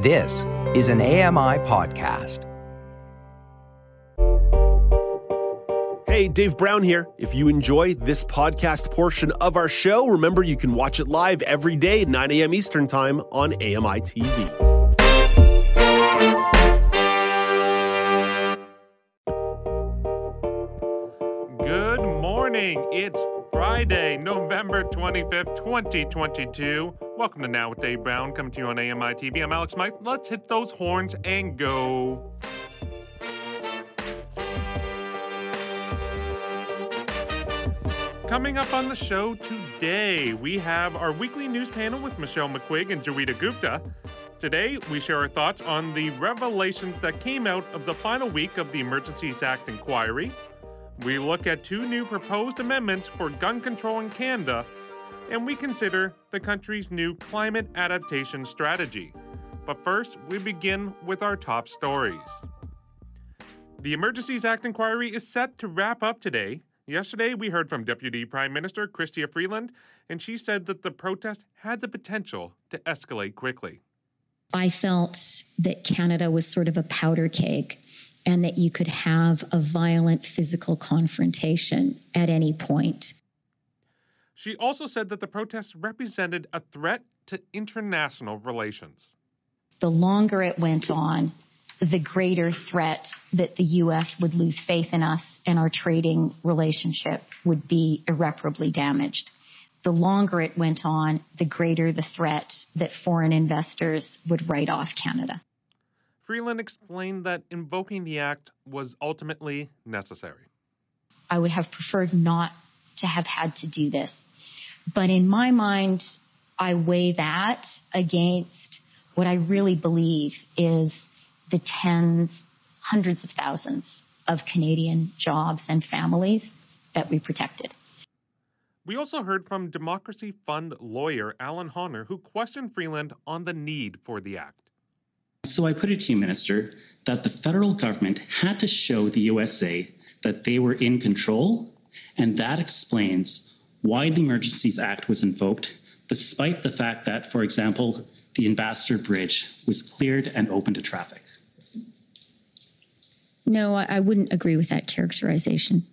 This is an AMI podcast. Hey, Dave Brown here. If you enjoy this podcast portion of our show, remember you can watch it live every day at 9 a.m. Eastern Time on AMI TV. Good morning. It's Friday, November 25th, 2022. Welcome to Now with Dave Brown, coming to you on AMI TV. I'm Alex Mike. Let's hit those horns and go. Coming up on the show today, we have our weekly news panel with Michelle McQuigg and Joeita Gupta. Today, we share our thoughts on the revelations that came out of the final week of the Emergencies Act inquiry. We look at two new proposed amendments for gun control in Canada, and we consider the country's new climate adaptation strategy. But first, we begin with our top stories. The Emergencies Act inquiry is set to wrap up today. Yesterday, we heard from Deputy Prime Minister Chrystia Freeland, and she said that the protest had the potential to escalate quickly. I felt that Canada was sort of a powder keg and that you could have a violent physical confrontation at any point. She also said that the protests represented a threat to international relations. The longer it went on, the greater threat that the U.S. would lose faith in us and our trading relationship would be irreparably damaged. The longer it went on, the greater the threat that foreign investors would write off Canada. Freeland explained that invoking the act was ultimately necessary. I would have preferred not to have had to do this. But in my mind, I weigh that against what I really believe is the tens, hundreds of thousands of Canadian jobs and families that we protected. We also heard from Democracy Fund lawyer Alan Honner, who questioned Freeland on the need for the act. So I put it to you, Minister, that the federal government had to show the USA that they were in control, and that explains why the Emergencies Act was invoked, despite the fact that, for example, the Ambassador Bridge was cleared and open to traffic. No, I, I wouldn't agree with that characterization.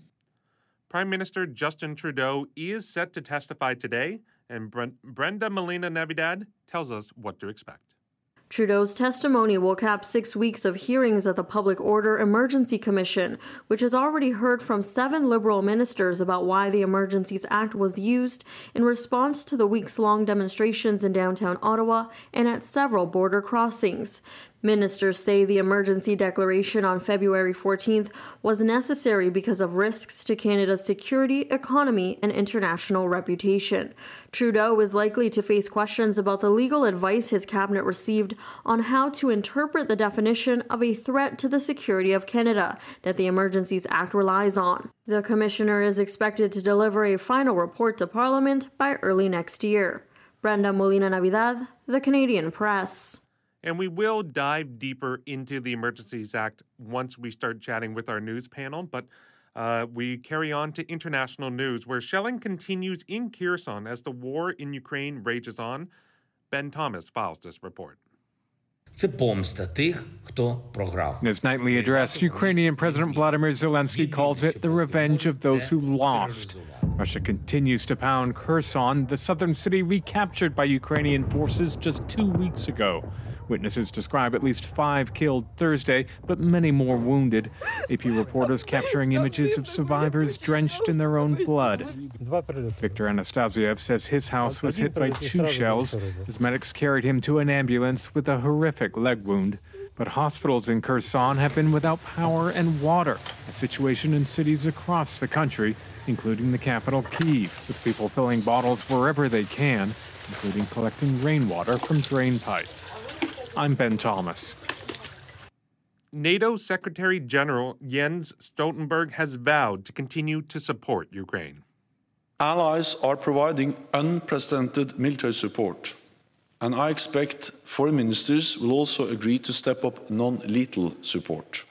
Prime Minister Justin Trudeau is set to testify today, and Brenda Molina Navidad tells us what to expect. Trudeau's testimony will cap six weeks of hearings at the Public Order Emergency Commission, which has already heard from seven Liberal ministers about why the Emergencies Act was used in response to the weeks long demonstrations in downtown Ottawa and at several border crossings. Ministers say the emergency declaration on February 14th was necessary because of risks to Canada's security, economy, and international reputation. Trudeau is likely to face questions about the legal advice his cabinet received on how to interpret the definition of a threat to the security of Canada that the Emergencies Act relies on. The commissioner is expected to deliver a final report to Parliament by early next year. Brenda Molina Navidad, The Canadian Press. And we will dive deeper into the Emergencies Act once we start chatting with our news panel. But uh, we carry on to international news, where shelling continues in Kherson as the war in Ukraine rages on. Ben Thomas files this report. In his nightly address, Ukrainian President Vladimir Zelensky calls it the revenge of those who lost. Russia continues to pound Kherson, the southern city recaptured by Ukrainian forces just two weeks ago. Witnesses describe at least five killed Thursday, but many more wounded. AP reporters capturing images of survivors drenched in their own blood. Victor Anastasiev says his house was hit by two shells as medics carried him to an ambulance with a horrific leg wound. But hospitals in Kherson have been without power and water, a situation in cities across the country, including the capital, Kiev, with people filling bottles wherever they can, including collecting rainwater from drain pipes. I'm Ben Thomas. NATO Secretary General Jens Stoltenberg has vowed to continue to support Ukraine. Allies are providing unprecedented military support, and I expect foreign ministers will also agree to step up non lethal support.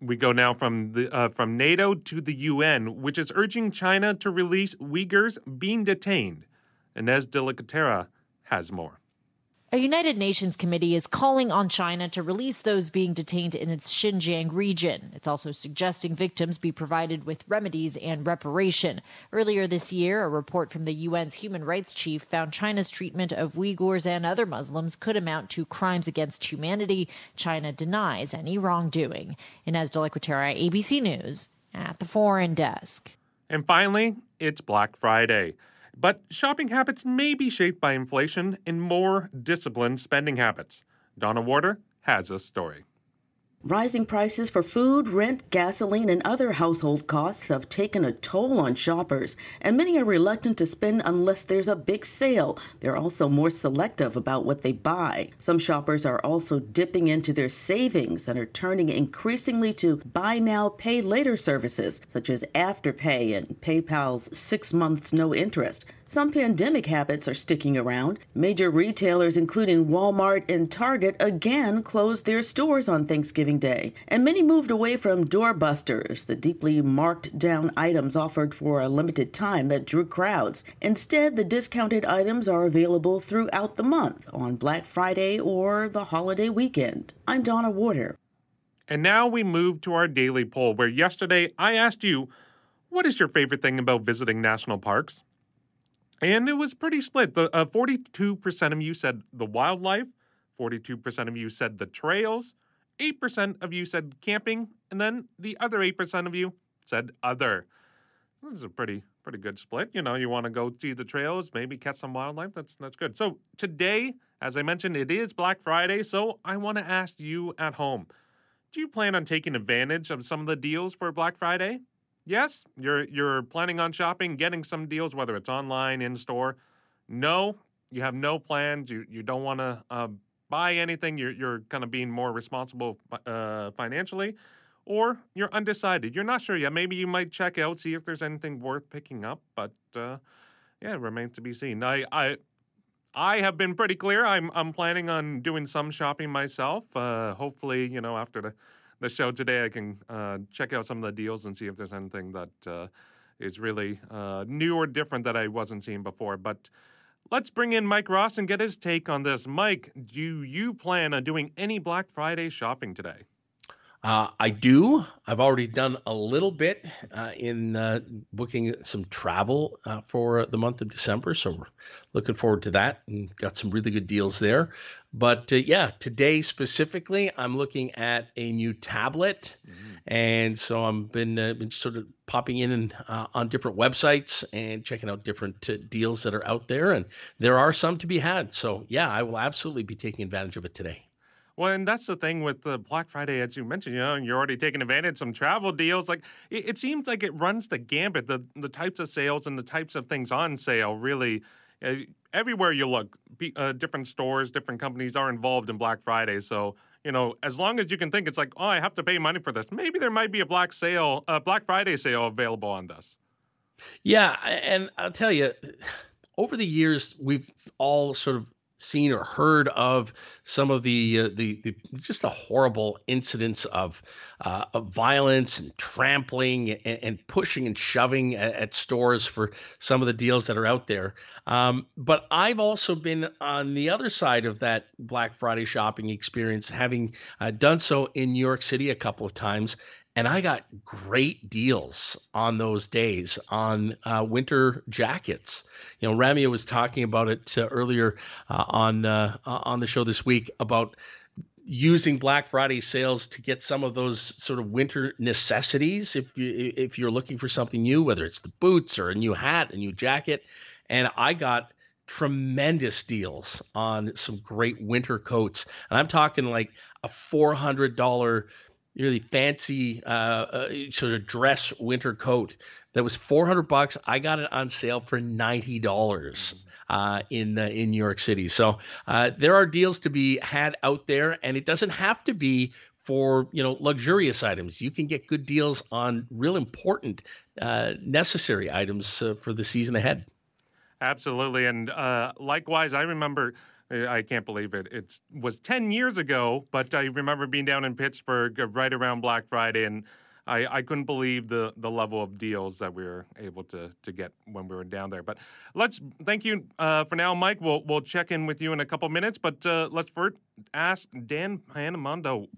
We go now from the uh, from NATO to the UN, which is urging China to release Uyghurs being detained. Ines de La Cuetara has more. A United Nations committee is calling on China to release those being detained in its Xinjiang region. It's also suggesting victims be provided with remedies and reparation. Earlier this year, a report from the UN's human rights chief found China's treatment of Uyghurs and other Muslims could amount to crimes against humanity. China denies any wrongdoing. Inez de ABC News, at the Foreign Desk. And finally, it's Black Friday. But shopping habits may be shaped by inflation and more disciplined spending habits. Donna Warder has a story. Rising prices for food, rent, gasoline, and other household costs have taken a toll on shoppers, and many are reluctant to spend unless there's a big sale. They're also more selective about what they buy. Some shoppers are also dipping into their savings and are turning increasingly to buy now, pay later services, such as Afterpay and PayPal's six months no interest. Some pandemic habits are sticking around. Major retailers, including Walmart and Target, again closed their stores on Thanksgiving Day, and many moved away from doorbusters, the deeply marked down items offered for a limited time that drew crowds. Instead, the discounted items are available throughout the month on Black Friday or the holiday weekend. I'm Donna Warder. And now we move to our daily poll, where yesterday I asked you, what is your favorite thing about visiting national parks? And it was pretty split. The uh, 42% of you said the wildlife, 42% of you said the trails, 8% of you said camping, and then the other 8% of you said other. This is a pretty pretty good split. You know, you want to go see the trails, maybe catch some wildlife. That's that's good. So today, as I mentioned, it is Black Friday, so I want to ask you at home. Do you plan on taking advantage of some of the deals for Black Friday? Yes, you're you're planning on shopping, getting some deals, whether it's online, in store. No, you have no plans. You you don't want to uh, buy anything. You're you're kind of being more responsible uh, financially, or you're undecided. You're not sure yet. Maybe you might check out, see if there's anything worth picking up. But uh, yeah, it remains to be seen. I I. I have been pretty clear. I'm I'm planning on doing some shopping myself. Uh, hopefully, you know, after the the show today, I can uh, check out some of the deals and see if there's anything that uh, is really uh, new or different that I wasn't seeing before. But let's bring in Mike Ross and get his take on this. Mike, do you plan on doing any Black Friday shopping today? Uh, I do. I've already done a little bit uh, in uh, booking some travel uh, for the month of December. So we're looking forward to that and got some really good deals there. But uh, yeah, today specifically, I'm looking at a new tablet. Mm-hmm. And so I've been, uh, been sort of popping in and, on different websites and checking out different deals that are out there. And there are some to be had. So yeah, I will absolutely be taking advantage of it today. Well, and that's the thing with the Black Friday, as you mentioned. You know, you're already taking advantage of some travel deals. Like it, it, seems like it runs the gambit. The the types of sales and the types of things on sale really. Uh, everywhere you look, uh, different stores, different companies are involved in Black Friday. So you know, as long as you can think, it's like, oh, I have to pay money for this. Maybe there might be a Black sale, a Black Friday sale available on this. Yeah, and I'll tell you, over the years, we've all sort of seen or heard of some of the uh, the, the just the horrible incidents of uh, of violence and trampling and, and pushing and shoving at, at, stores for some of the deals that are out there. Um, but I've also been on the other side of that Black Friday shopping experience, having uh, done so in New York City a couple of times and I got great deals on those days on uh, winter jackets. You know, Ramia was talking about it uh, earlier uh, on uh, on the show this week about using Black Friday sales to get some of those sort of winter necessities. If you if you're looking for something new, whether it's the boots or a new hat, a new jacket, and I got tremendous deals on some great winter coats, and I'm talking like a four hundred dollar really fancy uh, uh, sort of dress winter coat that was 400 bucks. I got it on sale for $90 mm-hmm. uh, in uh, in New York City. So uh, there are deals to be had out there, and it doesn't have to be for you know luxurious items. You can get good deals on real important, uh, necessary items for the season ahead. Absolutely, and likewise, I remember I can't believe it. It was 10 years ago, but I remember being down in Pittsburgh uh, right around Black Friday and I, I couldn't believe the the level of deals that we were able to to get when we were down there. But let's thank you uh, for now, Mike. We'll we'll check in with you in a couple minutes. But uh, let's first ask Dan Panamondo.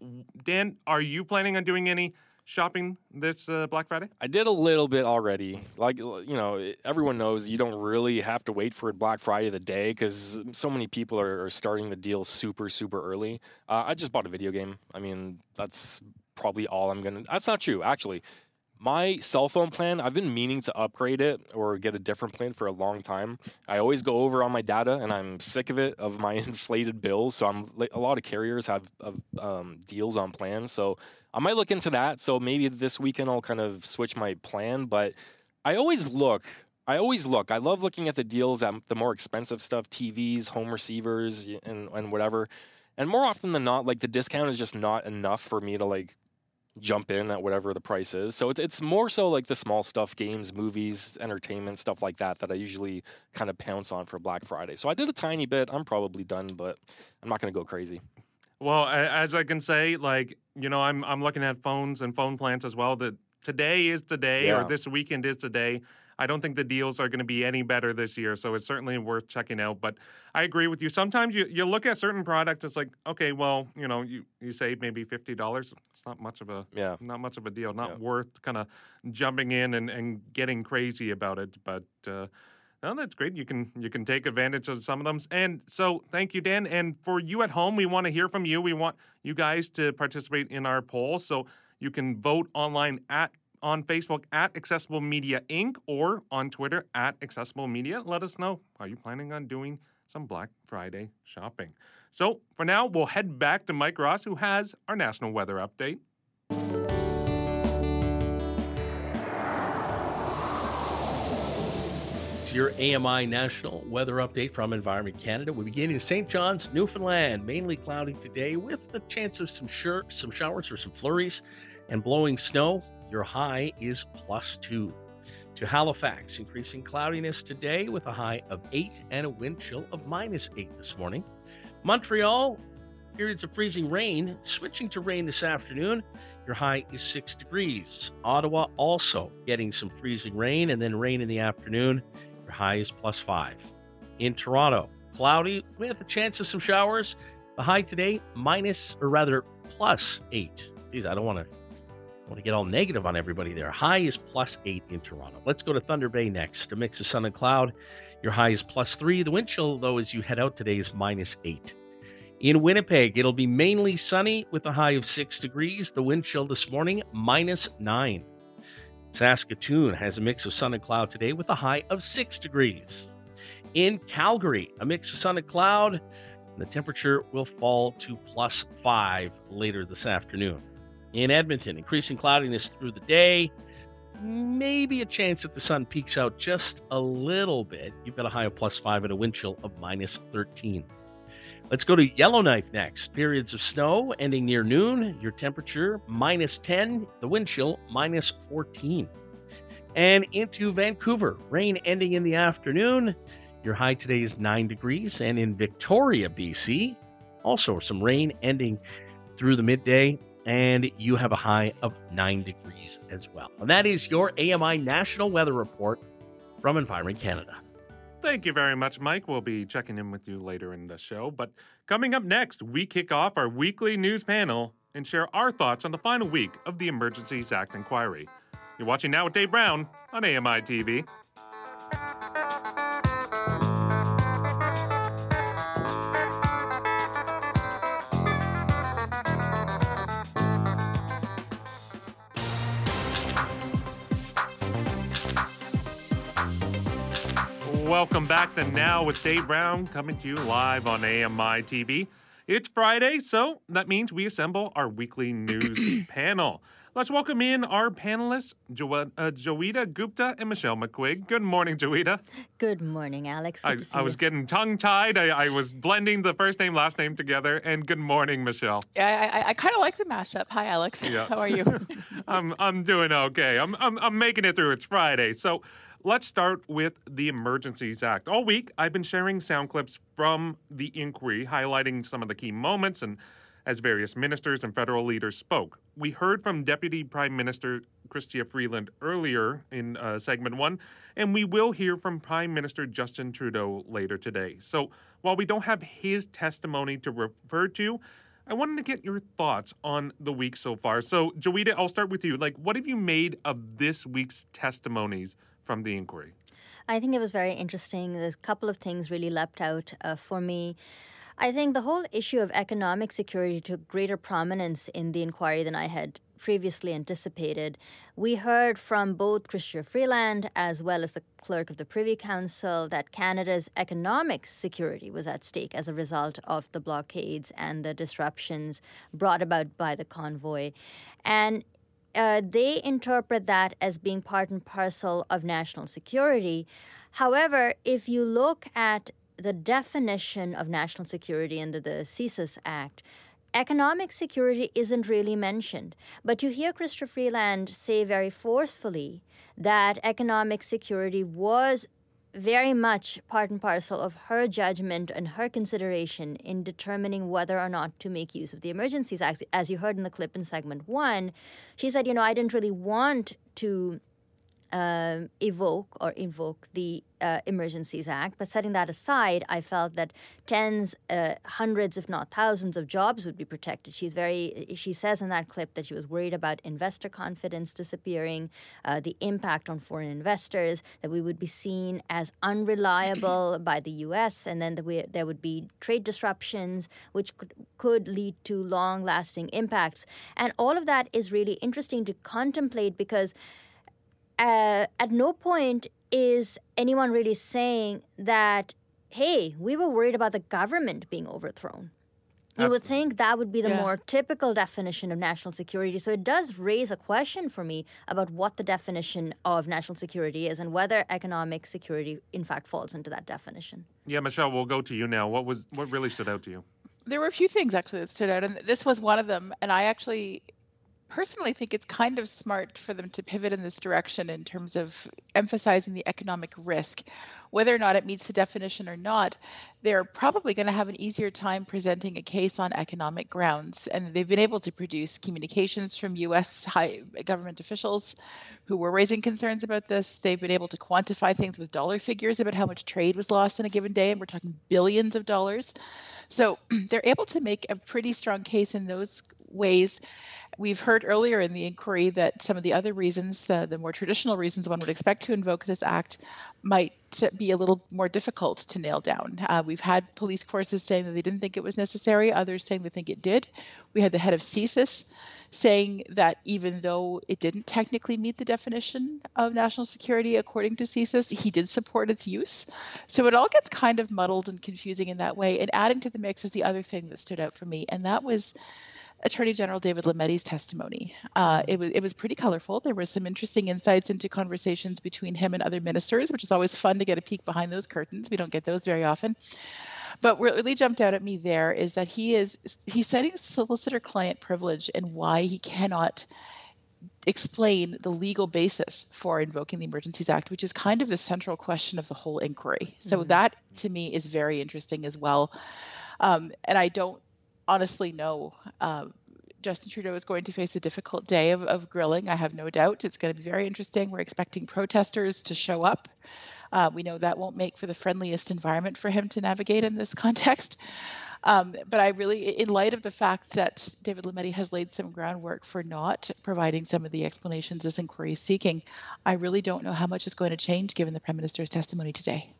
Dan, are you planning on doing any? Shopping this uh, Black Friday? I did a little bit already. Like you know, everyone knows you don't really have to wait for Black Friday the day because so many people are, are, starting the deal super super early. Uh, I just bought a video game. I mean, that's probably all I'm gonna. That's not true, actually. My cell phone plan, I've been meaning to upgrade it or get a different plan for a long time. I always go over on my data and I'm sick of it, of my inflated bills. So I'm a lot of carriers have, um, deals on plans. So I might look into that. So maybe this weekend I'll kind of switch my plan. But I always look, I always look. I love looking at the deals at the more expensive stuff, TVs, home receivers, and, and whatever. And more often than not, like the discount is just not enough for me to like jump in at whatever the price is. So it's it's more so like the small stuff, games, movies, entertainment, stuff like that that I usually kind of pounce on for Black Friday. So I did a tiny bit. I'm probably done, but I'm not going to go crazy. Well, as I can say, like you know, I'm I'm looking at phones and phone plans as well. That today is today, yeah. or this weekend is today. I don't think the deals are going to be any better this year, so it's certainly worth checking out. But I agree with you. Sometimes you, you look at certain products, it's like, okay, well, you know, you, you save maybe fifty dollars. It's not much of a yeah. not much of a deal. Not yeah. worth kind of jumping in and, and getting crazy about it. But uh, no, that's great. You can you can take advantage of some of them. And so, thank you, Dan. And for you at home, we want to hear from you. We want you guys to participate in our poll. So you can vote online at on Facebook at Accessible Media Inc. or on Twitter at Accessible Media. Let us know. Are you planning on doing some Black Friday shopping? So for now, we'll head back to Mike Ross, who has our national weather update. It's your AMI National Weather Update from Environment Canada. We begin in St. John's, Newfoundland. Mainly cloudy today with the chance of some, shir- some showers or some flurries and blowing snow. Your high is plus two. To Halifax, increasing cloudiness today with a high of 8 and a wind chill of minus 8 this morning. Montreal, periods of freezing rain, switching to rain this afternoon. Your high is 6 degrees. Ottawa also getting some freezing rain and then rain in the afternoon. Your high is plus 5. In Toronto, cloudy with a chance of some showers. The high today, minus, or rather, plus 8. Geez, I don't want to want to get all negative on everybody there. High is plus eight in Toronto. Let's go to Thunder Bay next. A mix of sun and cloud. Your high is plus three. The wind chill, though, as you head out today is minus eight. In Winnipeg, it'll be mainly sunny with a high of six degrees. The wind chill this morning, minus nine. Saskatoon has a mix of sun and cloud today with a high of six degrees. In Calgary, a mix of sun and cloud. The temperature will fall to plus five later this afternoon. In Edmonton, increasing cloudiness through the day. Maybe a chance that the sun peeks out just a little bit. You've got a high of plus five and a wind chill of minus 13. Let's go to Yellowknife next. Periods of snow ending near noon. Your temperature minus 10, the wind chill minus 14. And into Vancouver, rain ending in the afternoon. Your high today is 9 degrees. And in Victoria, BC, also some rain ending through the midday and you have a high of 9 degrees as well. And that is your AMI National Weather Report from Environment Canada. Thank you very much, Mike. We'll be checking in with you later in the show. But coming up next, we kick off our weekly news panel and share our thoughts on the final week of the Emergencies Act inquiry. You're watching now with Dave Brown on AMI TV. Welcome back to Now with Dave Brown, coming to you live on AMI TV. It's Friday, so that means we assemble our weekly news panel. Let's welcome in our panelists, jo- uh, Joeita Gupta and Michelle McQuigg. Good morning, Joeita. Good morning, Alex. Good I, I was getting tongue tied. I, I, was blending the first name, last name together. And good morning, Michelle. Yeah, I, I kind of like the mashup. Hi, Alex. Yeah. How are you? I'm I'm doing okay. I'm, I'm I'm making it through. It's Friday, so Let's start with the Emergencies Act. All week, I've been sharing sound clips from the inquiry, highlighting some of the key moments and as various ministers and federal leaders spoke. We heard from Deputy Prime Minister Chrystia Freeland earlier in uh, segment one, and we will hear from Prime Minister Justin Trudeau later today. So while we don't have his testimony to refer to, I wanted to get your thoughts on the week so far. So, Joeita, I'll start with you. Like, what have you made of this week's testimonies from the inquiry? I think it was very interesting. There's a couple of things really leapt out uh, for me. I think the whole issue of economic security took greater prominence in the inquiry than I had previously anticipated. We heard from both Chrystia Freeland as well as the clerk of the Privy Council that Canada's economic security was at stake as a result of the blockades and the disruptions brought about by the convoy. And uh, they interpret that as being part and parcel of national security. However, if you look at the definition of national security under the CSIS Act, economic security isn't really mentioned. But you hear Christopher Freeland say very forcefully that economic security was very much part and parcel of her judgment and her consideration in determining whether or not to make use of the Emergencies Act. As you heard in the clip in segment one, she said, you know, I didn't really want to um, evoke or invoke the uh, Emergencies Act. But setting that aside, I felt that tens, uh, hundreds, if not thousands, of jobs would be protected. She's very. She says in that clip that she was worried about investor confidence disappearing, uh, the impact on foreign investors, that we would be seen as unreliable by the U.S., and then that we, there would be trade disruptions, which could, could lead to long-lasting impacts. And all of that is really interesting to contemplate because uh, at no point is anyone really saying that, hey, we were worried about the government being overthrown. You Absolutely. would think that would be the yeah. more typical definition of national security. So it does raise a question for me about what the definition of national security is and whether economic security, in fact, falls into that definition. Yeah, Michelle, we'll go to you now. What was what really stood out to you? There were a few things actually that stood out, and this was one of them. And I actually personally think it's kind of smart for them to pivot in this direction in terms of emphasizing the economic risk. Whether or not it meets the definition or not, they're probably going to have an easier time presenting a case on economic grounds. And they've been able to produce communications from US high government officials who were raising concerns about this. They've been able to quantify things with dollar figures about how much trade was lost in a given day, and we're talking billions of dollars. So they're able to make a pretty strong case in those ways. We've heard earlier in the inquiry that some of the other reasons, the, the more traditional reasons one would expect to invoke this act, might be a little more difficult to nail down. Uh, we've had police forces saying that they didn't think it was necessary, others saying they think it did. We had the head of CSIS saying that even though it didn't technically meet the definition of national security according to CSIS, he did support its use. So it all gets kind of muddled and confusing in that way. And adding to the mix is the other thing that stood out for me, and that was Attorney General David Lametti's testimony. Uh, it was it was pretty colorful. There were some interesting insights into conversations between him and other ministers, which is always fun to get a peek behind those curtains. We don't get those very often. But what really jumped out at me there is that he is he's citing solicitor-client privilege and why he cannot explain the legal basis for invoking the Emergencies Act, which is kind of the central question of the whole inquiry. So mm-hmm. that to me is very interesting as well. Um, and I don't honestly know. Um, Justin Trudeau is going to face a difficult day of, of grilling. I have no doubt. It's going to be very interesting. We're expecting protesters to show up. Uh, we know that won't make for the friendliest environment for him to navigate in this context. Um, but I really, in light of the fact that David Lametti has laid some groundwork for not providing some of the explanations this inquiry is seeking, I really don't know how much is going to change given the Prime Minister's testimony today.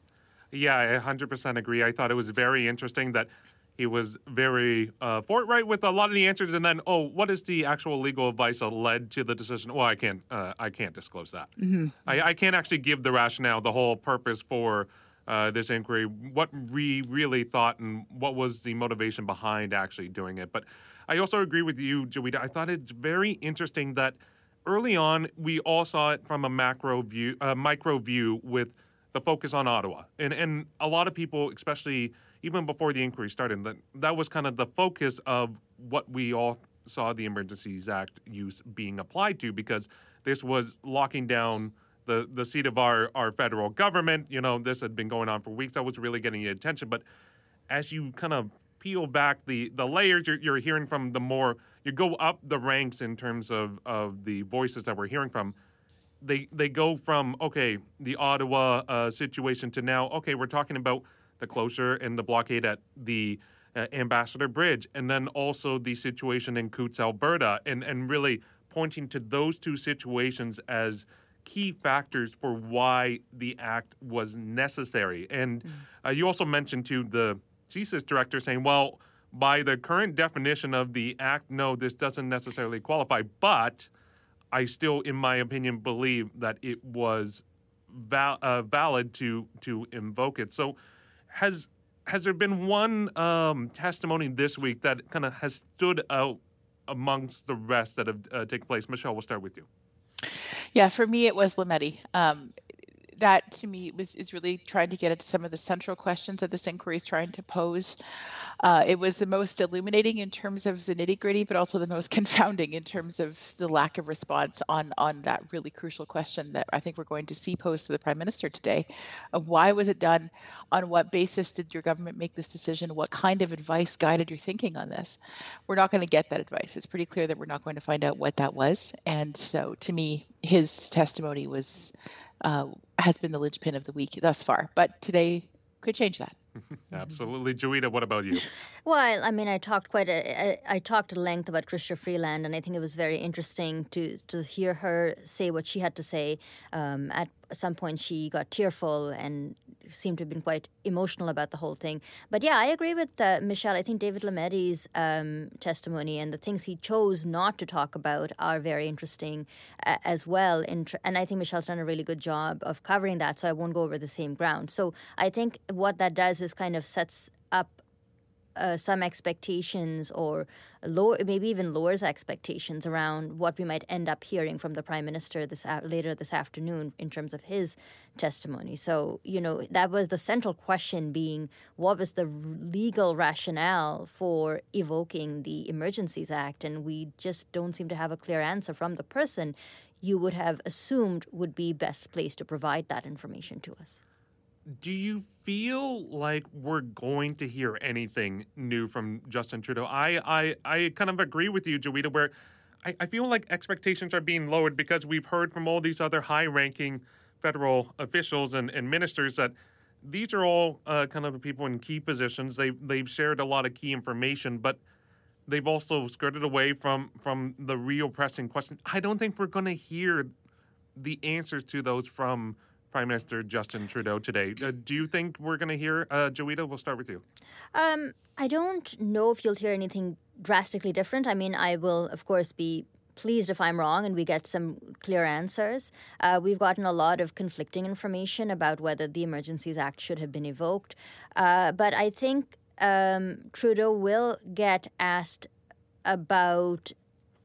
Yeah, I 100% agree. I thought it was very interesting that he was very uh, forthright with a lot of the answers, and then, oh, what is the actual legal advice that led to the decision? Well, I can't, uh, I can't disclose that. Mm-hmm. I, I, can't actually give the rationale, the whole purpose for uh, this inquiry, what we really thought, and what was the motivation behind actually doing it. But I also agree with you, Joeita. I thought it's very interesting that early on we all saw it from a macro view, a micro view, with the focus on Ottawa, and and a lot of people, especially even before the inquiry started, that that was kind of the focus of what we all saw the Emergencies Act use being applied to because this was locking down the, the seat of our, our federal government. You know, this had been going on for weeks. That was really getting the attention. But as you kind of peel back the the layers, you're, you're hearing from the more you go up the ranks in terms of of the voices that we're hearing from. They they go from okay the Ottawa uh, situation to now okay we're talking about the closure and the blockade at the uh, Ambassador Bridge, and then also the situation in Coutts, Alberta, and and really pointing to those two situations as key factors for why the act was necessary. And mm. uh, you also mentioned to the CSIS director saying, well, by the current definition of the act, no, this doesn't necessarily qualify, but I still, in my opinion, believe that it was val- uh, valid to to invoke it. So, has has there been one um, testimony this week that kind of has stood out amongst the rest that have uh, taken place? Michelle, we'll start with you. Yeah, for me, it was Lametti. Um, that to me was is really trying to get at some of the central questions that this inquiry is trying to pose. Uh, it was the most illuminating in terms of the nitty gritty, but also the most confounding in terms of the lack of response on on that really crucial question that I think we're going to see posed to the prime minister today, of why was it done, on what basis did your government make this decision, what kind of advice guided your thinking on this. We're not going to get that advice. It's pretty clear that we're not going to find out what that was, and so to me, his testimony was uh, has been the linchpin of the week thus far. But today could change that. Absolutely, Joeita. What about you? Well, I mean, I talked quite a, I, I talked at length about Chrystia Freeland, and I think it was very interesting to to hear her say what she had to say. Um, at some point, she got tearful and seemed to have been quite emotional about the whole thing. But yeah, I agree with uh, Michelle. I think David Lametti's um, testimony and the things he chose not to talk about are very interesting uh, as well. Tr- and I think Michelle's done a really good job of covering that, so I won't go over the same ground. So I think what that does is kind of sets uh, some expectations or lower, maybe even lowers expectations around what we might end up hearing from the prime minister this later this afternoon in terms of his testimony. So you know that was the central question being what was the legal rationale for evoking the Emergencies Act, and we just don't seem to have a clear answer from the person you would have assumed would be best placed to provide that information to us do you feel like we're going to hear anything new from Justin Trudeau? I I, I kind of agree with you, Joeita, where I, I feel like expectations are being lowered because we've heard from all these other high ranking federal officials and, and ministers that these are all uh, kind of people in key positions. They they've shared a lot of key information, but they've also skirted away from from the real pressing questions. I don't think we're going to hear the answers to those from Prime Minister Justin Trudeau today. Uh, do you think we're going to hear, uh, Joeita? We'll start with you. Um, I don't know if you'll hear anything drastically different. I mean, I will, of course, be pleased if I'm wrong and we get some clear answers. Uh, we've gotten a lot of conflicting information about whether the Emergencies Act should have been evoked. Uh, but I think um, Trudeau will get asked about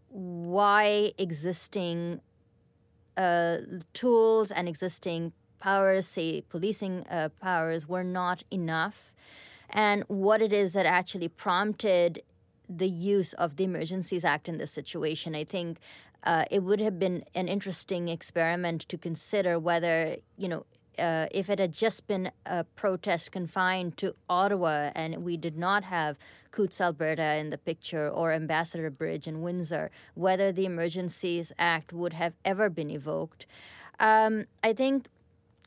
why existing uh, tools and existing powers, say policing uh, powers, were not enough, and what it is that actually prompted the use of the Emergencies Act in this situation. I think uh, it would have been an interesting experiment to consider whether, you know, uh, if it had just been a protest confined to Ottawa and we did not have Coutts, Alberta in the picture or Ambassador Bridge in Windsor, whether the Emergencies Act would have ever been evoked. Um, I think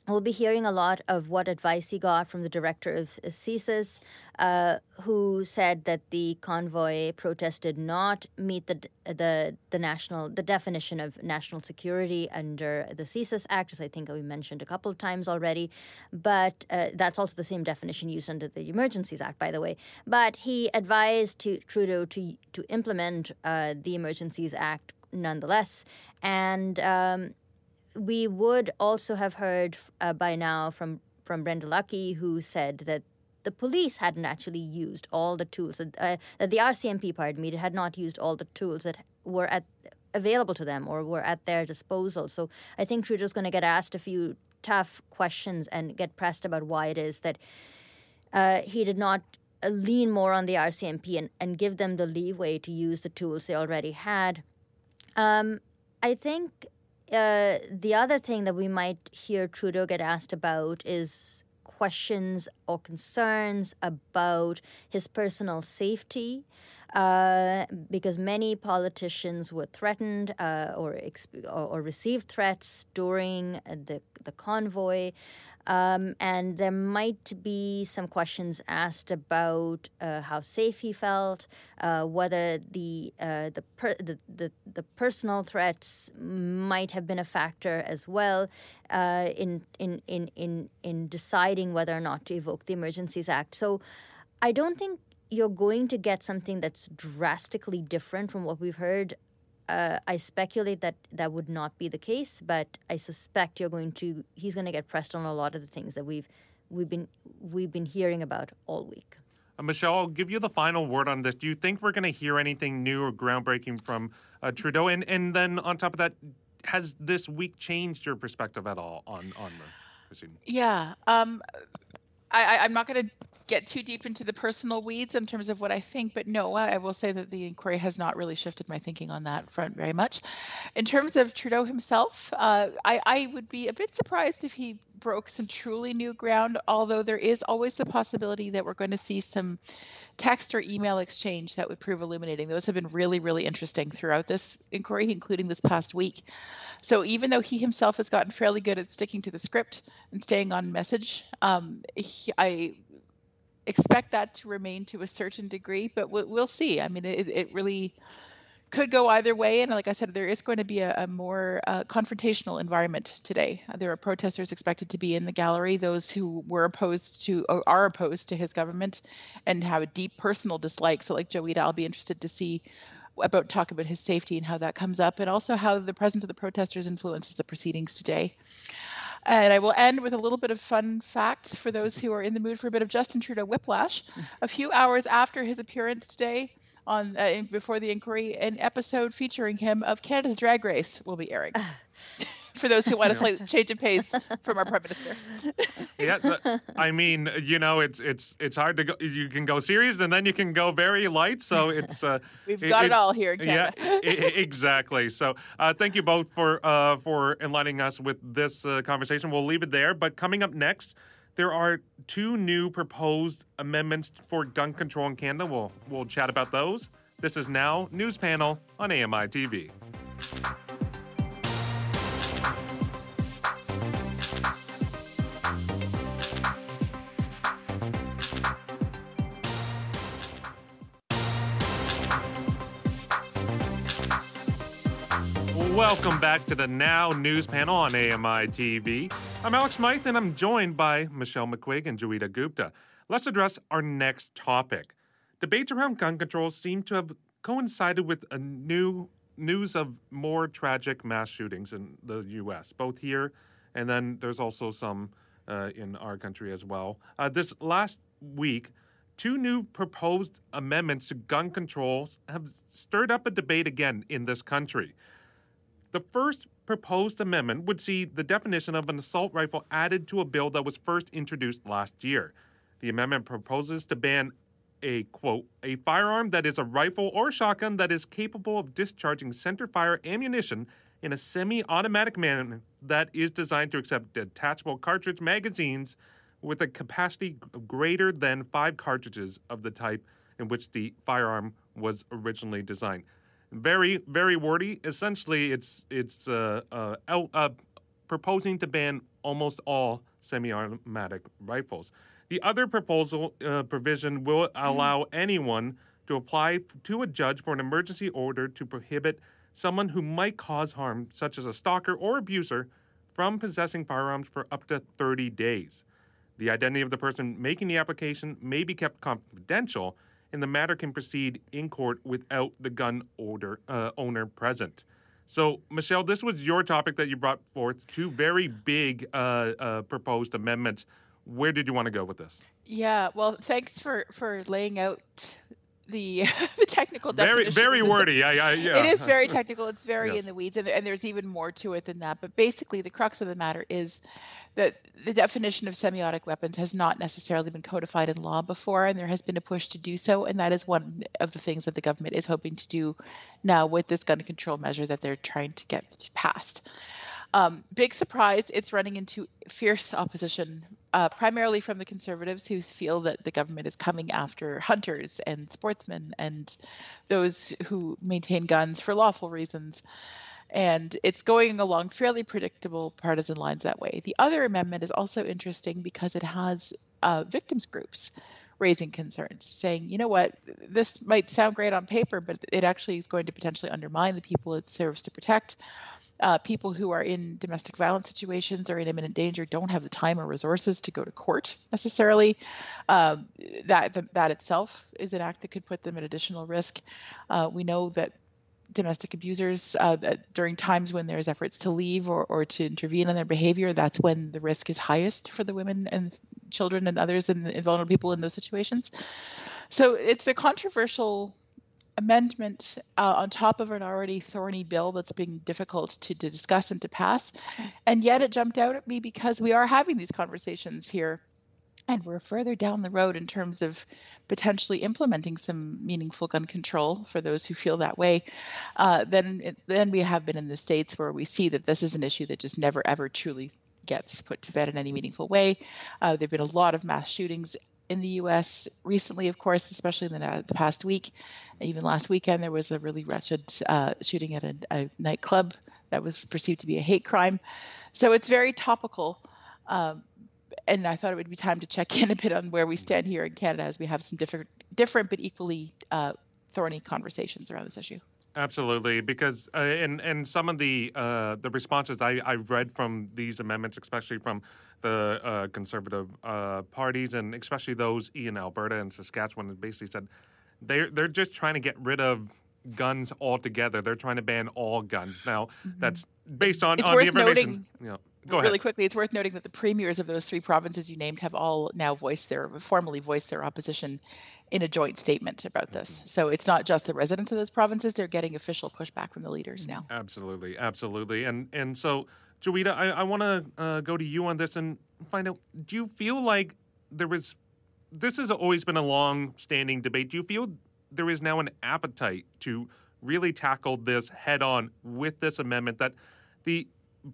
We'll be hearing a lot of what advice he got from the director of CSIS, uh, who said that the convoy protest did not meet the the the national the definition of national security under the CSIS Act, as I think we mentioned a couple of times already. But uh, that's also the same definition used under the Emergencies Act, by the way. But he advised to Trudeau to to implement uh, the Emergencies Act nonetheless, and. Um, we would also have heard uh, by now from from Brenda Lucki, who said that the police hadn't actually used all the tools uh, that the RCMP, pardon me, had not used all the tools that were at available to them or were at their disposal. So I think Trudeau's going to get asked a few tough questions and get pressed about why it is that uh, he did not uh, lean more on the RCMP and, and give them the leeway to use the tools they already had. Um, I think uh, the other thing that we might hear Trudeau get asked about is questions or concerns about his personal safety. Uh, because many politicians were threatened uh, or, exp- or, or received threats during the the convoy. Um, and there might be some questions asked about uh, how safe he felt, uh, whether the, uh, the, per- the, the, the, personal threats might have been a factor as well uh, in, in, in, in, in deciding whether or not to evoke the Emergencies Act. So I don't think you're going to get something that's drastically different from what we've heard uh, I speculate that that would not be the case, but I suspect you're going to he's going to get pressed on a lot of the things that we've we've been we've been hearing about all week. Uh, Michelle, I'll give you the final word on this. Do you think we're going to hear anything new or groundbreaking from uh, Trudeau? And and then on top of that, has this week changed your perspective at all on on the proceeding? Yeah, um, I, I'm not going to get too deep into the personal weeds in terms of what I think, but no, I will say that the inquiry has not really shifted my thinking on that front very much. In terms of Trudeau himself, uh, I, I would be a bit surprised if he broke some truly new ground, although there is always the possibility that we're going to see some text or email exchange that would prove illuminating. Those have been really, really interesting throughout this inquiry, including this past week. So even though he himself has gotten fairly good at sticking to the script and staying on message, um, he, I expect that to remain to a certain degree, but we'll, see. I mean, it, it really could go either way. And like I said, there is going to be a, a more uh, confrontational environment today. There are protesters expected to be in the gallery, those who were opposed to or are opposed to his government and have a deep personal dislike. So, like Joeita, I'll be interested to see about talk about his safety and how that comes up, and also how the presence of the protesters influences the proceedings today. And I will end with a little bit of fun facts for those who are in the mood for a bit of Justin Trudeau whiplash. A few hours after his appearance today on uh, before the inquiry, an episode featuring him of Canada's Drag Race will be airing. for those who want a slight change of pace from our prime minister. yeah, so, I mean, you know, it's it's it's hard to go. You can go serious, and then you can go very light. So it's uh, we've got it, it, all here in Canada. Yeah, it, exactly. So uh, thank you both for uh, for enlightening us with this uh, conversation. We'll leave it there. But coming up next. There are two new proposed amendments for gun control in Canada. We'll we'll chat about those. This is now News Panel on AMI TV. Welcome back to the Now News Panel on AMI TV. I'm Alex Smythe, and I'm joined by Michelle McQuigg and Joeita Gupta. Let's address our next topic. Debates around gun control seem to have coincided with a new news of more tragic mass shootings in the U.S., both here and then there's also some uh, in our country as well. Uh, this last week, two new proposed amendments to gun controls have stirred up a debate again in this country. The first proposed amendment would see the definition of an assault rifle added to a bill that was first introduced last year. The amendment proposes to ban a quote, a firearm that is a rifle or shotgun that is capable of discharging center fire ammunition in a semi automatic manner that is designed to accept detachable cartridge magazines with a capacity greater than five cartridges of the type in which the firearm was originally designed very very wordy. Essentially, it's it's uh, uh, out, uh, proposing to ban almost all semi-automatic rifles. The other proposal uh, provision will allow mm. anyone to apply to a judge for an emergency order to prohibit someone who might cause harm, such as a stalker or abuser, from possessing firearms for up to 30 days. The identity of the person making the application may be kept confidential, and the matter can proceed in court without the gun order, uh, owner present. So, Michelle, this was your topic that you brought forth two very big uh, uh, proposed amendments. Where did you want to go with this? Yeah, well, thanks for for laying out the the technical very very wordy. I, I, yeah. It is very technical. It's very yes. in the weeds, and, and there's even more to it than that. But basically, the crux of the matter is that the definition of semi-automatic weapons has not necessarily been codified in law before, and there has been a push to do so. And that is one of the things that the government is hoping to do now with this gun control measure that they're trying to get passed. Um, big surprise, it's running into fierce opposition, uh, primarily from the conservatives who feel that the government is coming after hunters and sportsmen and those who maintain guns for lawful reasons. And it's going along fairly predictable partisan lines that way. The other amendment is also interesting because it has uh, victims groups raising concerns, saying, you know what, this might sound great on paper, but it actually is going to potentially undermine the people it serves to protect uh, people who are in domestic violence situations or in imminent danger don't have the time or resources to go to court necessarily. Uh, that that itself is an act that could put them at additional risk. Uh, we know that domestic abusers uh, during times when there's efforts to leave or, or to intervene in their behavior that's when the risk is highest for the women and children and others and vulnerable people in those situations so it's a controversial amendment uh, on top of an already thorny bill that's being difficult to, to discuss and to pass. And yet it jumped out at me because we are having these conversations here and we're further down the road in terms of potentially implementing some meaningful gun control for those who feel that way, uh, then it, then we have been in the states where we see that this is an issue that just never ever truly gets put to bed in any meaningful way. Uh, there've been a lot of mass shootings in the U.S. recently, of course, especially in the, the, past week. Even last weekend, there was a really wretched uh, shooting at a, a, nightclub that was perceived to be a hate crime. So it's very topical. Um, and I thought it would be time to check in a bit on where we stand here in Canada as we have some different, different but equally uh, thorny conversations around this issue. Absolutely, because uh, and and some of the uh, the responses I I've read from these amendments, especially from the uh, conservative uh, parties and especially those in Alberta and Saskatchewan, basically said they're they're just trying to get rid of guns altogether. They're trying to ban all guns. Now mm-hmm. that's based on, it's on the information. Noting, you know, go really quickly, it's worth noting that the premiers of those three provinces you named have all now voiced their formally voiced their opposition in a joint statement about this. Mm-hmm. So it's not just the residents of those provinces; they're getting official pushback from the leaders now. Absolutely, absolutely, and and so, Joeita, I, I want to uh, go to you on this and find out: Do you feel like there was? This has always been a long-standing debate. Do you feel there is now an appetite to really tackle this head-on with this amendment that the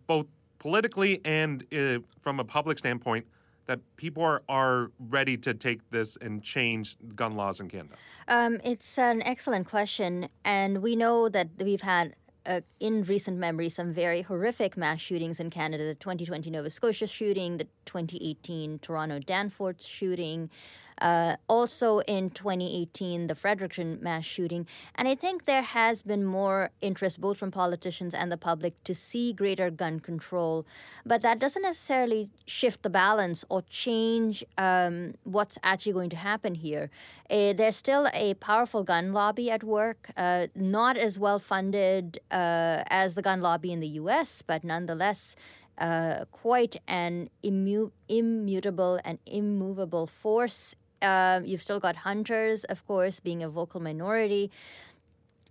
both politically and uh, from a public standpoint? that people are, are ready to take this and change gun laws in Canada? Um, it's an excellent question. And we know that we've had uh, in recent memory some very horrific mass shootings in Canada the 2020 Nova Scotia shooting, the 2018 Toronto Danforth shooting, uh, also in 2018, the Fredericton mass shooting. And I think there has been more interest, both from politicians and the public, to see greater gun control. But that doesn't necessarily shift the balance or change um, what's actually going to happen here. Uh, there's still a powerful gun lobby at work, uh, not as well funded uh, as the gun lobby in the US, but nonetheless. Uh, quite an immu- immutable and immovable force um, you've still got hunters, of course, being a vocal minority.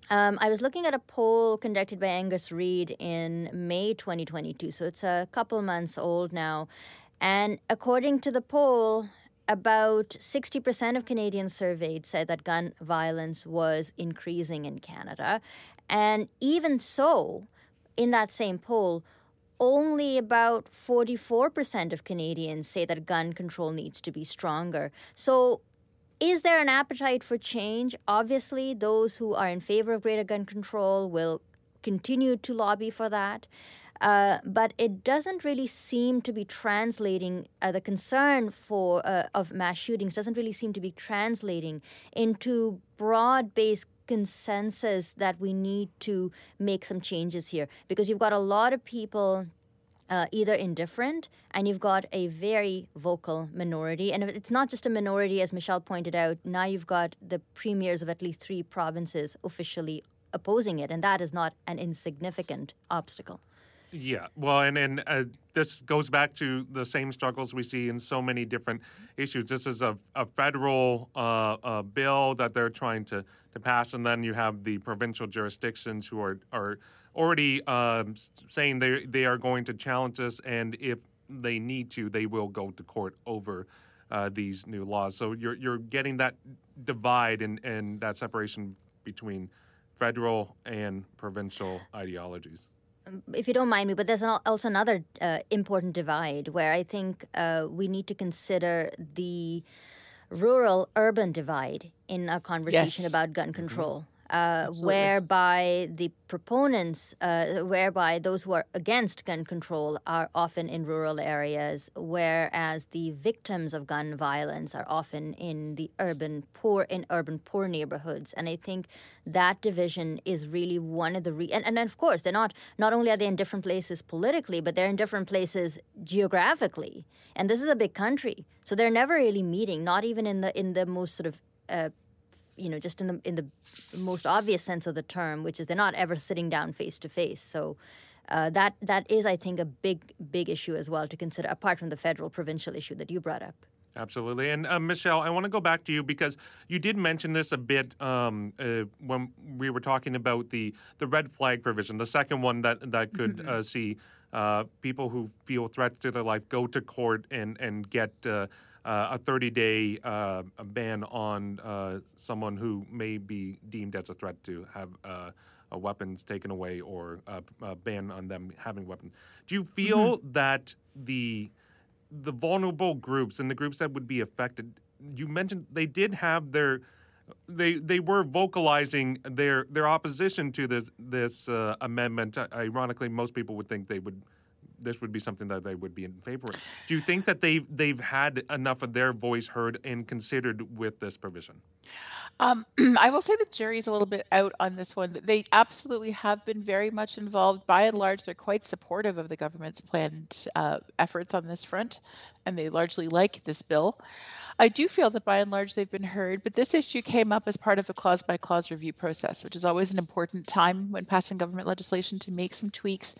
Um, I was looking at a poll conducted by Angus Reid in May 2022, so it's a couple months old now. And according to the poll, about 60% of Canadians surveyed said that gun violence was increasing in Canada. And even so, in that same poll, only about 44% of Canadians say that gun control needs to be stronger. So, is there an appetite for change? Obviously, those who are in favor of greater gun control will continue to lobby for that. Uh, but it doesn't really seem to be translating uh, the concern for uh, of mass shootings doesn't really seem to be translating into broad-based consensus that we need to make some changes here because you've got a lot of people uh, either indifferent and you've got a very vocal minority. And it's not just a minority, as Michelle pointed out, now you've got the premiers of at least three provinces officially opposing it, and that is not an insignificant obstacle. Yeah, well, and and uh, this goes back to the same struggles we see in so many different issues. This is a, a federal uh, bill that they're trying to, to pass, and then you have the provincial jurisdictions who are are already um, saying they they are going to challenge this, and if they need to, they will go to court over uh, these new laws. So you're you're getting that divide and and that separation between federal and provincial ideologies. If you don't mind me, but there's also another uh, important divide where I think uh, we need to consider the rural urban divide in our conversation Yes. about gun Mhm. control. Uh, whereby the proponents, uh, whereby those who are against gun control are often in rural areas, whereas the victims of gun violence are often in the urban poor in urban poor neighborhoods. And I think that division is really one of the re- and, and of course they're not not only are they in different places politically, but they're in different places geographically. And this is a big country, so they're never really meeting, not even in the in the most sort of uh, you know, just in the in the most obvious sense of the term, which is they're not ever sitting down face to face. So uh, that that is, I think, a big big issue as well to consider, apart from the federal provincial issue that you brought up. Absolutely. And uh, Michelle, I want to go back to you because you did mention this a bit um, uh, when we were talking about the, the red flag provision, the second one that, that could Mhm. uh, see uh, people who feel threats to their life go to court and, and get uh, uh, a 30 day uh, ban on uh, someone who may be deemed as a threat to have uh, uh, weapons taken away or uh, a ban on them having weapons. Do you feel that the the vulnerable groups and the groups that would be affected you mentioned they did have their they they were vocalizing their their opposition to this this uh, amendment Uh, ironically most people would think they would this would be something that they would be in favor of do you think that they've they've had enough of their voice heard and considered with this provision Um, I will say the jury's a little bit out on this one. They absolutely have been very much involved. By and large, they're quite supportive of the government's planned uh, efforts on this front, and they largely like this bill. I do feel that by and large they've been heard, but this issue came up as part of the clause by clause review process, which is always an important time when passing government legislation to make some tweaks.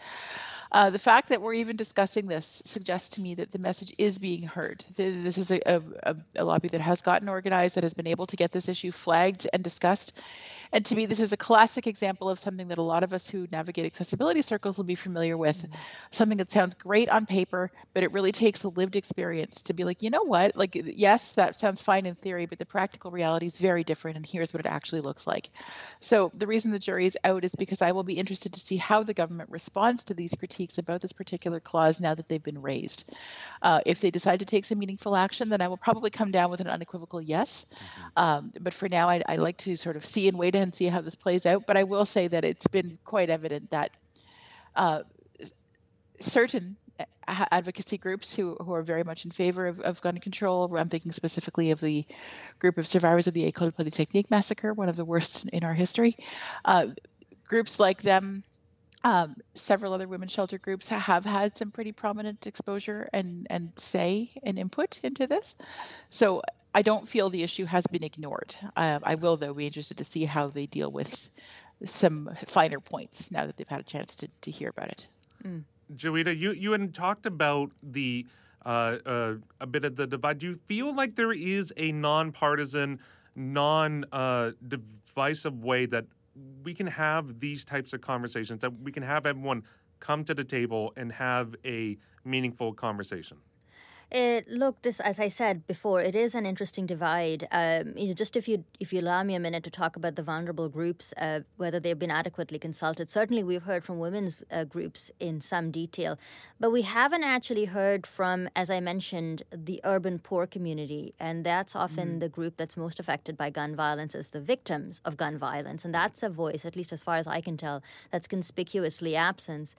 Uh, the fact that we're even discussing this suggests to me that the message is being heard. Th- This is a, a- a lobby that has gotten organized, that has been able to get this issue flagged and discussed. And to me, this is a classic example of something that a lot of us who navigate accessibility circles will be familiar with. Something that sounds great on paper, but it really takes a lived experience to be like, you know what? Like, yes, that sounds fine in theory, but the practical reality is very different, and here's what it actually looks like. So the reason the jury is out is because I will be interested to see how the government responds to these critiques about this particular clause now that they've been raised. Uh, if they decide to take some meaningful action, then I will probably come down with an unequivocal yes. Um, but for now, I, I like to sort of see and wait and see how this plays out. But I will say that it's been quite evident that uh, certain advocacy groups who, who are very much in favor of, of gun control. I'm thinking specifically of the group of survivors of the École Polytechnique massacre, one of the worst in our history. Uh, groups like them, um, several other women's shelter groups have had some pretty prominent exposure and, and say and input into this. So I don't feel the issue has been ignored. Uh, I will, though, be interested to see how they deal with some finer points now that they've had a chance to, to hear about it. Joeita, you you had talked about the uh, uh, a bit of the divide. Do you feel like there is a nonpartisan, non uh, divisive way that we can have these types of conversations? That we can have everyone come to the table and have a meaningful conversation. It, look, this as I said before, it is an interesting divide. Um, you know, just if you if you allow me a minute to talk about the vulnerable groups, uh, whether they've been adequately consulted. Certainly, we've heard from women's uh, groups in some detail, but we haven't actually heard from, as I mentioned, the urban poor community, and that's often Mhm. the group that's most affected by gun violence as the victims of gun violence, and that's a voice, at least as far as I can tell, that's conspicuously absent.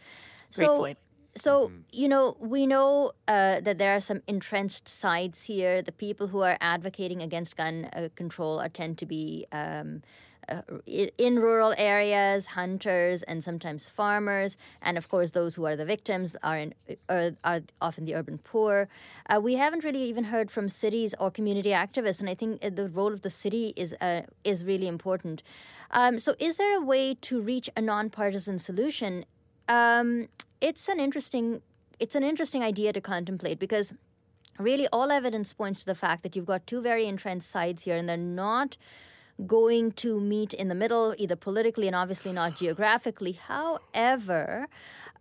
Great so, point. So, you know, we know uh, that there are some entrenched sides here. The people who are advocating against gun uh, control are tend to be um, uh, in rural areas, hunters, and sometimes farmers. And of course, those who are the victims are, in, are, are often the urban poor. Uh, we haven't really even heard from cities or community activists, and I think uh, the role of the city is, uh, is really important. Um, so, is there a way to reach a nonpartisan solution? Um, it's an interesting it's an interesting idea to contemplate because really all evidence points to the fact that you've got two very entrenched sides here and they're not going to meet in the middle either politically and obviously not geographically. However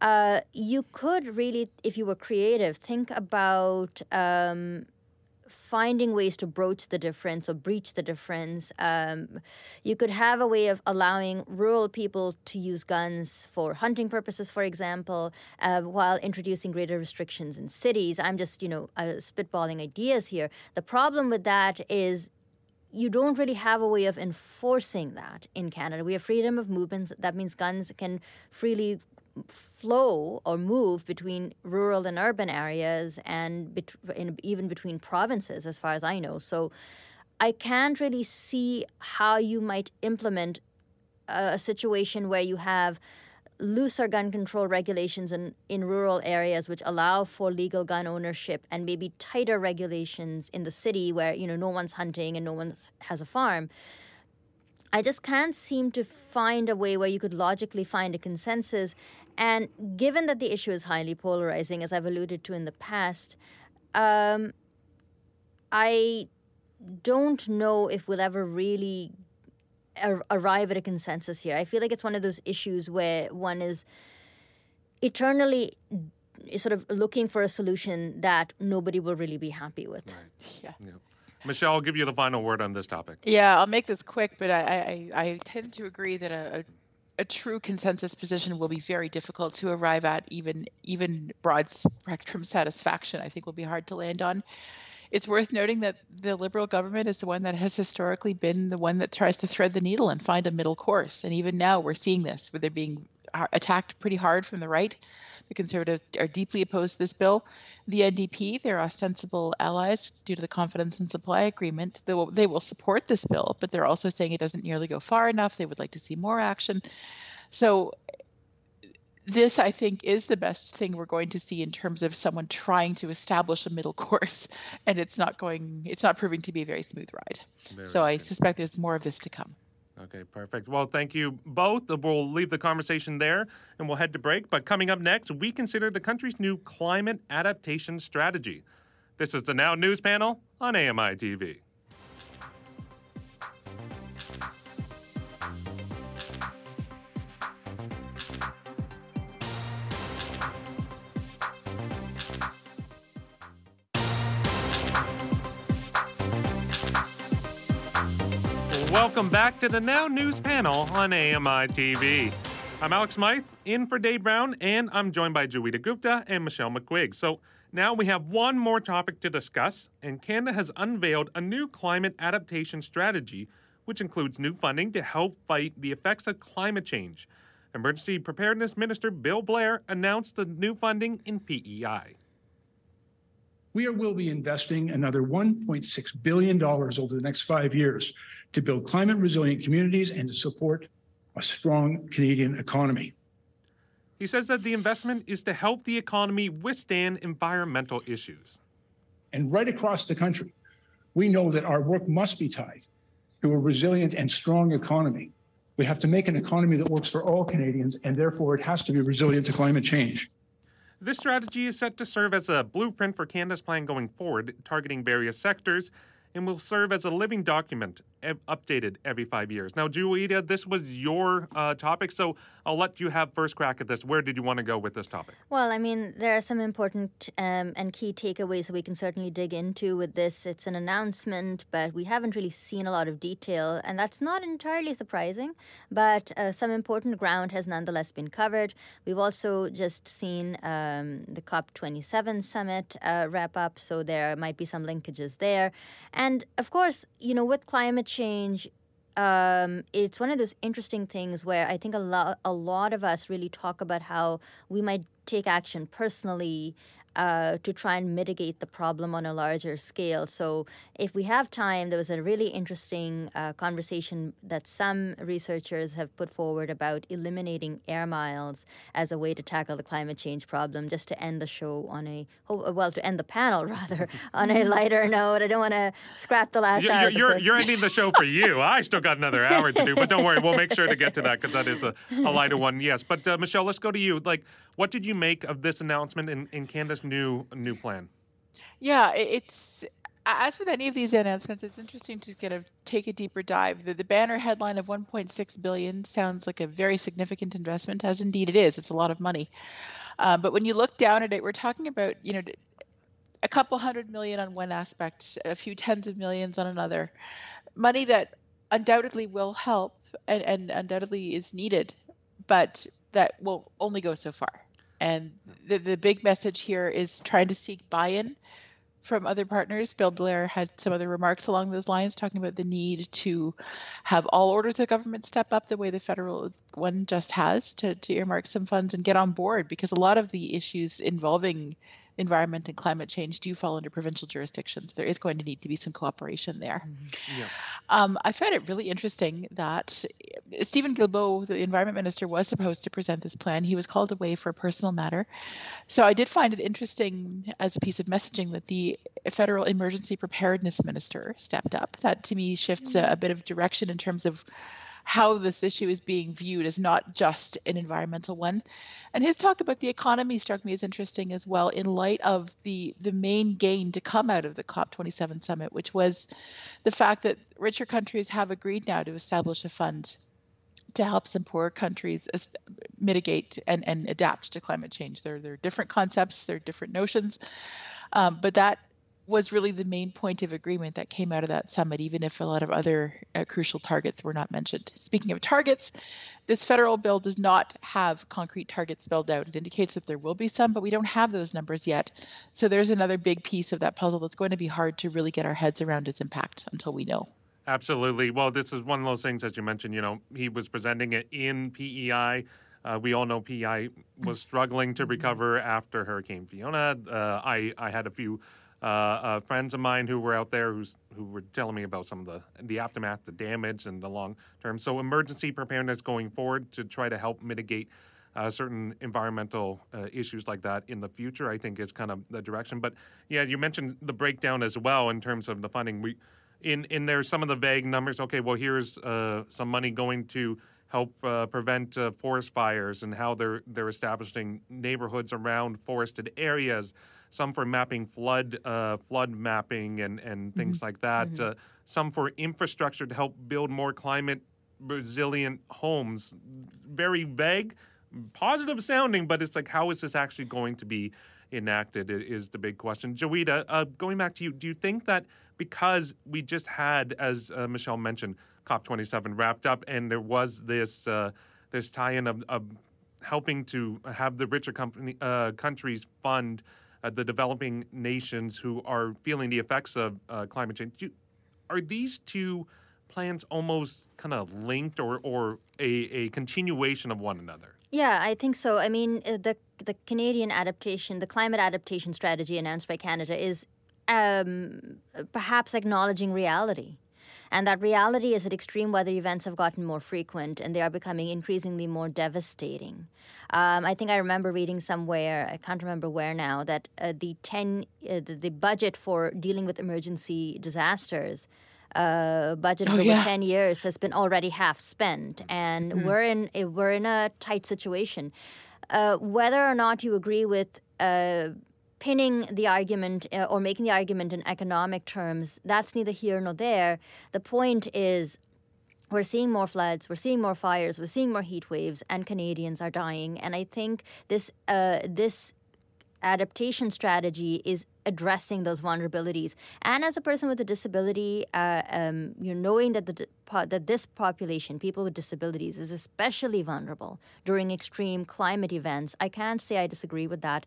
uh, you could really if you were creative think about um, finding ways to broach the difference or breach the difference. Um, you could have a way of allowing rural people to use guns for hunting purposes, for example, uh, while introducing greater restrictions in cities. I'm just, you know, uh, spitballing ideas here. The problem with that is you don't really have a way of enforcing that in Canada. We have freedom of movement. That means guns can freely flow or move between rural and urban areas and bet- in, even between provinces, as far as I know. So I can't really see how you might implement a, a situation where you have looser gun control regulations in, in rural areas which allow for legal gun ownership and maybe tighter regulations in the city where you know no one's hunting and no one has a farm i just can't seem to find a way where you could logically find a consensus and given that the issue is highly polarizing as i've alluded to in the past um, i don't know if we'll ever really ar- arrive at a consensus here. I feel like it's one of those issues where one is eternally sort of looking for a solution that nobody will really be happy with. Right. Yeah. yeah. Michelle, I'll give you the final word on this topic. Yeah, I'll make this quick, but I, I, I tend to agree that a, a, a true consensus position will be very difficult to arrive at. Even even broad spectrum satisfaction, I think, will be hard to land on. It's worth noting that the Liberal government is the one that has historically been the one that tries to thread the needle and find a middle course. And even now, we're seeing this, where they're being uh, attacked pretty hard from the right. The Conservatives are deeply opposed to this bill. The NDP, their ostensible allies, due to the confidence and supply agreement, they will, they will support this bill, but they're also saying it doesn't nearly go far enough. They would like to see more action. So this, I think, is the best thing we're going to see in terms of someone trying to establish a middle course, and it's not going, it's not proving to be a very smooth ride. Very so I suspect there's more of this to come. Okay, perfect. Well, thank you both. We'll leave the conversation there and we'll head to break. But coming up next, we consider the country's new climate adaptation strategy. This is the Now News panel on AMI TV. Welcome back to the Now News panel on AMI TV. I'm Alex Smythe, in for Dave Brown, and I'm joined by Joeita Gupta and Michelle McQuigg. So now we have one more topic to discuss, and Canada has unveiled a new climate adaptation strategy, which includes new funding to help fight the effects of climate change. Emergency Preparedness Minister Bill Blair announced the new funding in PEI we will be investing another $1.6 billion over the next five years to build climate resilient communities and to support a strong Canadian economy. He says that the investment is to help the economy withstand environmental issues. And right across the country, we know that our work must be tied to a resilient and strong economy. We have to make an economy that works for all Canadians, and therefore it has to be resilient to climate change. This strategy is set to serve as a blueprint for Canada's plan going forward, targeting various sectors, and will serve as a living document updated every five years. Now, Joeita, this was your uh, topic, so I'll let you have first crack at this. Where did you want to go with this topic? Well, I mean, there are some important um, and key takeaways that we can certainly dig into with this. It's an announcement, but we haven't really seen a lot of detail, and that's not entirely surprising. But uh, some important ground has nonetheless been covered. We've also just seen um, the COP27 summit uh, wrap up, so there might be some linkages there. And of course, you know, with climate change, um, it's one of those interesting things where I think a lot a lot of us really talk about how we might take action personally uh, to try and mitigate the problem on a larger scale. So, if we have time, there was a really interesting uh, conversation that some researchers have put forward about eliminating air miles as a way to tackle the climate change problem. Just to end the show on a well, to end the panel rather on a lighter note. I don't want to scrap the last you're, hour. You're, you're ending the show for you. I still got another hour to do, but don't worry, we'll make sure to get to that because that is a, a lighter one. Yes, but uh, Michelle, let's go to you. Like, what did you make of this announcement in, in Canada's new new plan? Yeah, it's as with any of these announcements, it's interesting to kind of take a deeper dive. The, the banner headline of 1.6 billion sounds like a very significant investment, as indeed it is. It's a lot of money. Uh, but when you look down at it, we're talking about you know a couple hundred million on one aspect, a few tens of millions on another. Money that undoubtedly will help and, and undoubtedly is needed, but that will only go so far. And the, the big message here is trying to seek buy in from other partners. Bill Blair had some other remarks along those lines, talking about the need to have all orders of government step up the way the federal one just has to, to earmark some funds and get on board because a lot of the issues involving environment and climate change do fall under provincial jurisdictions. There is going to need to be some cooperation there. Mm-hmm. Yeah. Um, I found it really interesting that Steven Guilbeault, the environment minister, was supposed to present this plan. He was called away for a personal matter. So I did find it interesting as a piece of messaging that the federal emergency preparedness minister stepped up. That to me shifts a, a bit of direction in terms of how this issue is being viewed as not just an environmental one. And his talk about the economy struck me as interesting as well in light of the the main gain to come out of the COP27 summit, which was the fact that richer countries have agreed now to establish a fund to help some poorer countries mitigate and, and adapt to climate change. There, there are different concepts, there are different notions, um, but that was really the main point of agreement that came out of that summit, even if a lot of other uh, crucial targets were not mentioned. Speaking of targets, this federal bill does not have concrete targets spelled out. It indicates that there will be some, but we don't have those numbers yet. So there's another big piece of that puzzle that's going to be hard to really get our heads around its impact until we know. Absolutely. Well, this is one of those things, as you mentioned, you know, he was presenting it in PEI. Uh, we all know PEI was struggling to recover after Hurricane Fiona. Uh, I, I had a few uh, uh, friends of mine who were out there who's, who were telling me about some of the the aftermath, the damage, and the long term. So emergency preparedness going forward to try to help mitigate uh, certain environmental uh, issues like that in the future, I think is kind of the direction. But yeah, you mentioned the breakdown as well in terms of the funding. We in in there some of the vague numbers. Okay, well here's uh, some money going to help uh, prevent uh, forest fires and how they're they're establishing neighborhoods around forested areas some for mapping flood uh, flood mapping and and things mm-hmm. like that. Mm-hmm. Uh, some for infrastructure to help build more climate resilient homes. Very vague, positive sounding, but it's like how is this actually going to be enacted is the big question. Joeita, uh, going back to you, do you think that because we just had, as uh, Michelle mentioned, COP27 wrapped up, and there was this uh, this tie-in of, of, helping to have the richer company, uh, countries fund uh, the developing nations who are feeling the effects of uh, climate change. Do, are these two plans almost kind of linked or, or a, a continuation of one another? Yeah, I think so. I mean, uh, the the Canadian adaptation, the climate adaptation strategy announced by Canada is um, perhaps acknowledging reality. And that reality is that extreme weather events have gotten more frequent and they are becoming increasingly more devastating. Um, I think I remember reading somewhere, I can't remember where now, that uh, the 10, uh, the, the, budget for dealing with emergency disasters. Uh, budget oh, over yeah. 10 years has been already half spent and mm-hmm. we're in we're in a tight situation uh, whether or not you agree with uh, pinning the argument uh, or making the argument in economic terms, that's neither here nor there. The point is we're seeing more floods, we're seeing more fires, we're seeing more heat waves, and Canadians are dying. And I think this uh, this adaptation strategy is addressing those vulnerabilities. And as a person with a disability, uh, um, you're knowing that the that this population, people with disabilities, is especially vulnerable during extreme climate events. I can't say I disagree with that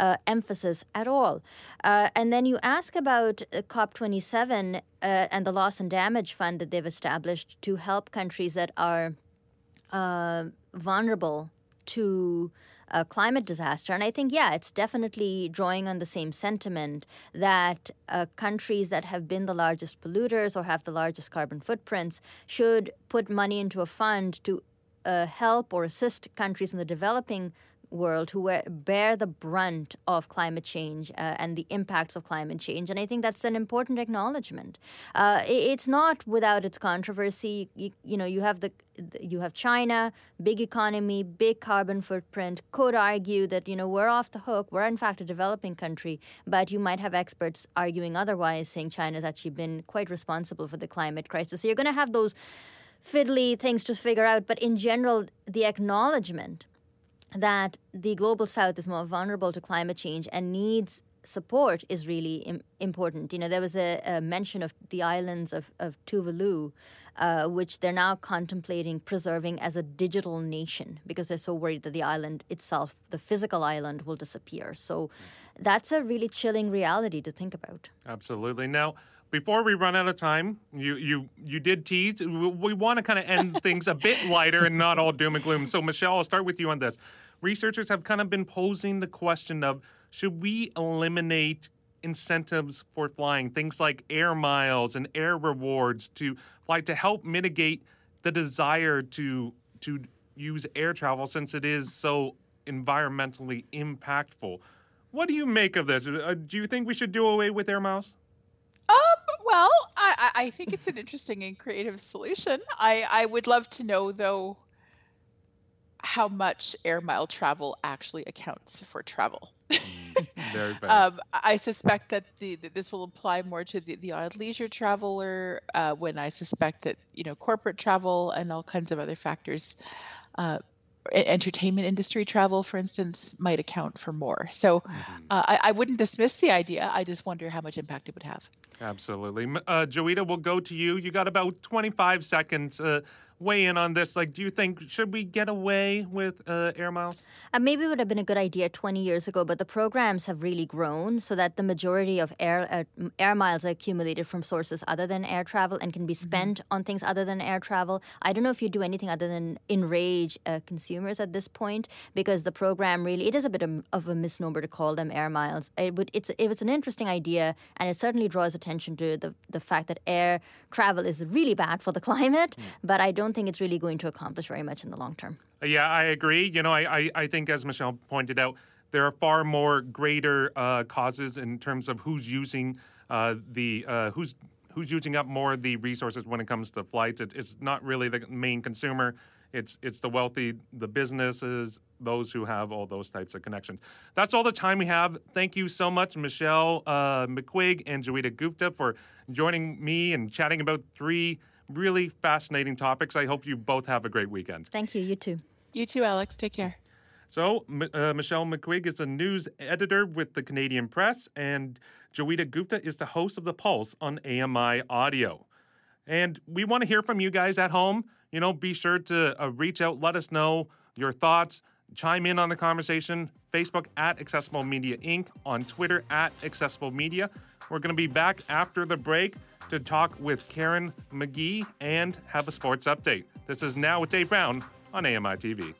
uh, emphasis at all. Uh, and then you ask about uh, COP27 uh, and the loss and damage fund that they've established to help countries that are uh, vulnerable to a climate disaster. And I think, yeah, it's definitely drawing on the same sentiment that uh, countries that have been the largest polluters or have the largest carbon footprints should put money into a fund to uh, help or assist countries in the developing world who bear the brunt of climate change uh, and the impacts of climate change. And I think that's an important acknowledgement. Uh, it's not without its controversy. You, you, know, you have the you have China, big economy, big carbon footprint. Could argue that you know we're off the hook. We're in fact a developing country, but you might have experts arguing otherwise, saying China's actually been quite responsible for the climate crisis. So you're going to have those fiddly things to figure out. But in general, the acknowledgement that the global south is more vulnerable to climate change and needs support is really Im- important. You know, there was a, a, mention of the islands of, of Tuvalu, uh, which they're now contemplating preserving as a digital nation because they're so worried that the island itself, the physical island, will disappear. So that's a really chilling reality to think about. Absolutely. Now, before we run out of time, you you you did tease. We, we want to kind of end things a bit lighter and not all doom and gloom. So, Michelle, I'll start with you on this. Researchers have kind of been posing the question of should we eliminate incentives for flying, things like air miles and air rewards to fly to help mitigate the desire to to use air travel since it is so environmentally impactful. What do you make of this? Uh, do you think we should do away with air miles? Well, I, I think it's an interesting and creative solution. I, I would love to know, though, how much air mile travel actually accounts for travel. Mm, very bad. um, I suspect that the that this will apply more to the, the odd leisure traveler. Uh, when I suspect that you know corporate travel and all kinds of other factors uh, entertainment industry travel, for instance, might account for more. So mm-hmm. uh, I, I, wouldn't dismiss the idea. I just wonder how much impact it would have. Absolutely. Uh, Joeita, we'll go to you. You got about 25 seconds. Uh, weigh in on this. Like, do you think should we get away with uh, air miles? Uh, maybe it would have been a good idea 20 years ago, but the programs have really grown so that the majority of air uh, air miles are accumulated from sources other than air travel and can be mm-hmm. spent mm-hmm. on things other than air travel. I don't know if you do anything other than enrage uh, consumers at this point because the program really it is a bit of, of, a misnomer to call them air miles. It would it's it was an interesting idea and it certainly draws attention to the the fact that air travel is really bad for the climate, mm. but I don't don't think it's really going to accomplish very much in the long term. Yeah, I agree. You know, I, I, I think, as Michelle pointed out, there are far more greater uh, causes in terms of who's using uh, the uh, who's who's using up more the resources when it comes to flights. It, it's not really the main consumer. It's it's the wealthy, the businesses, those who have all those types of connections. That's all the time we have. Thank you so much, Michelle uh, McQuigg and Joeita Gupta, for joining me and chatting about three really fascinating topics. I hope you both have a great weekend. Thank you. You too. You too, Alex. Take care. So, uh, Michelle McQuigg is a news editor with the Canadian Press, and Joeita Gupta is the host of The Pulse on AMI Audio. And we want to hear from you guys at home. You know, be sure to uh, reach out, let us know your thoughts, chime in on the conversation. Facebook at Accessible Media Inc., on Twitter at Accessible Media. We're going to be back after the break to talk with Karen McGee and have a sports update. This is Now with Dave Brown on AMI TV.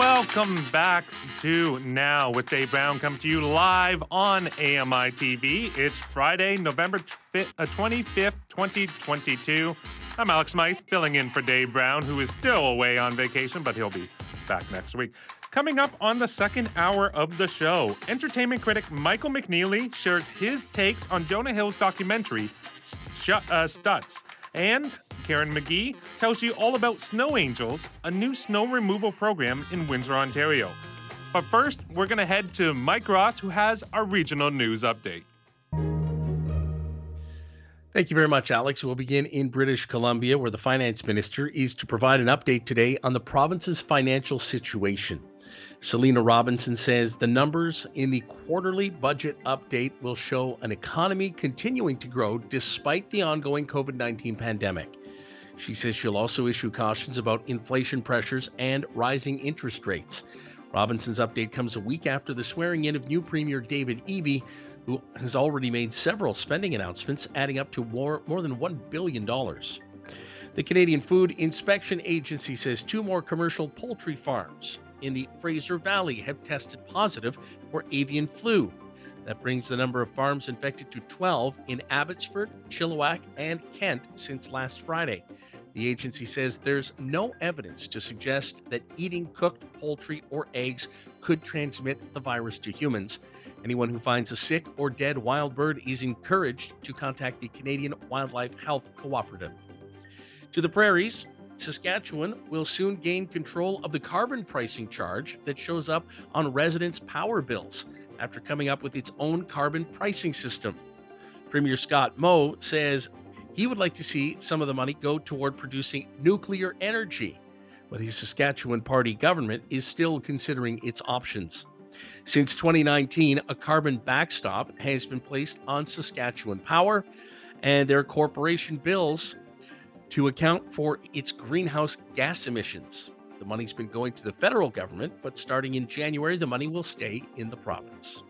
Welcome back to Now with Dave Brown. Come to you live on AMI TV. It's Friday, November 25th, uh, 2022. I'm Alex Smythe, filling in for Dave Brown, who is still away on vacation, but he'll be back next week. Coming up on the second hour of the show, entertainment critic Michael McNeely shares his takes on Jonah Hill's documentary, Sh- uh, Stutz. And Karen McGee tells you all about Snow Angels, a new snow removal program in Windsor, Ontario. But first, we're going to head to Mike Ross, who has our regional news update. Thank you very much, Alex. We'll begin in British Columbia, where the finance minister is to provide an update today on the province's financial situation. Selina Robinson says the numbers in the quarterly budget update will show an economy continuing to grow despite the ongoing COVID 19 pandemic. She says she'll also issue cautions about inflation pressures and rising interest rates. Robinson's update comes a week after the swearing in of new Premier David Eby, who has already made several spending announcements, adding up to more, more than $1 billion. The Canadian Food Inspection Agency says two more commercial poultry farms in the Fraser Valley have tested positive for avian flu. That brings the number of farms infected to 12 in Abbotsford, Chilliwack, and Kent since last Friday. The agency says there's no evidence to suggest that eating cooked poultry or eggs could transmit the virus to humans. Anyone who finds a sick or dead wild bird is encouraged to contact the Canadian Wildlife Health Cooperative. To the prairies, Saskatchewan will soon gain control of the carbon pricing charge that shows up on residents' power bills after coming up with its own carbon pricing system. Premier Scott Moe says he would like to see some of the money go toward producing nuclear energy, but his Saskatchewan party government is still considering its options. Since 2019, a carbon backstop has been placed on Saskatchewan Power and their corporation bills to account for its greenhouse gas emissions. The money's been going to the federal government, but starting in January, the money will stay in the province.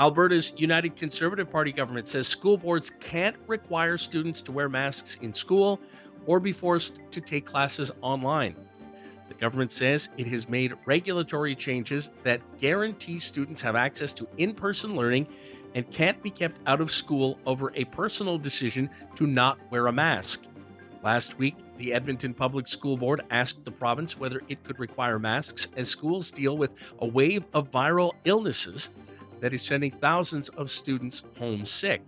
Alberta's United Conservative Party government says school boards can't require students to wear masks in school or be forced to take classes online. The government says it has made regulatory changes that guarantee students have access to in person learning and can't be kept out of school over a personal decision to not wear a mask. Last week, the Edmonton Public School Board asked the province whether it could require masks as schools deal with a wave of viral illnesses that is sending thousands of students home sick.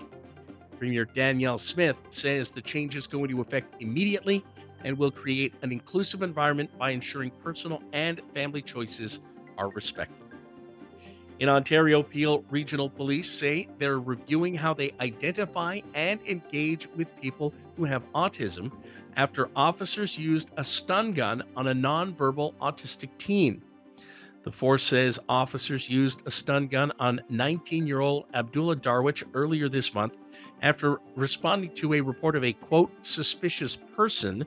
Premier Danielle Smith says the change is going to affect immediately and will create an inclusive environment by ensuring personal and family choices are respected. In Ontario, Peel Regional Police say they're reviewing how they identify and engage with people who have autism after officers used a stun gun on a nonverbal autistic teen. The force says officers used a stun gun on 19 year old Abdullah Darwich earlier this month after responding to a report of a quote, suspicious person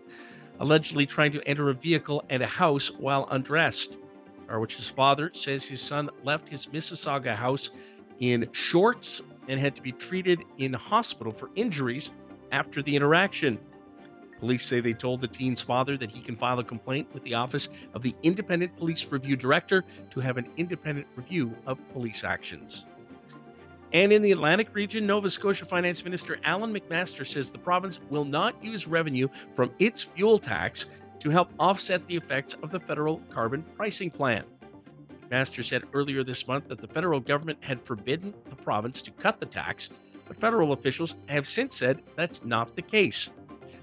allegedly trying to enter a vehicle and a house while undressed. Darwich's father says his son left his Mississauga house in shorts and had to be treated in hospital for injuries after the interaction. Police say they told the teen's father that he can file a complaint with the Office of the Independent Police Review Director to have an independent review of police actions. And in the Atlantic region, Nova Scotia Finance Minister Allan MacMaster says the province will not use revenue from its fuel tax to help offset the effects of the federal carbon pricing plan. MacMaster said earlier this month that the federal government had forbidden the province to cut the tax, but federal officials have since said that's not the case.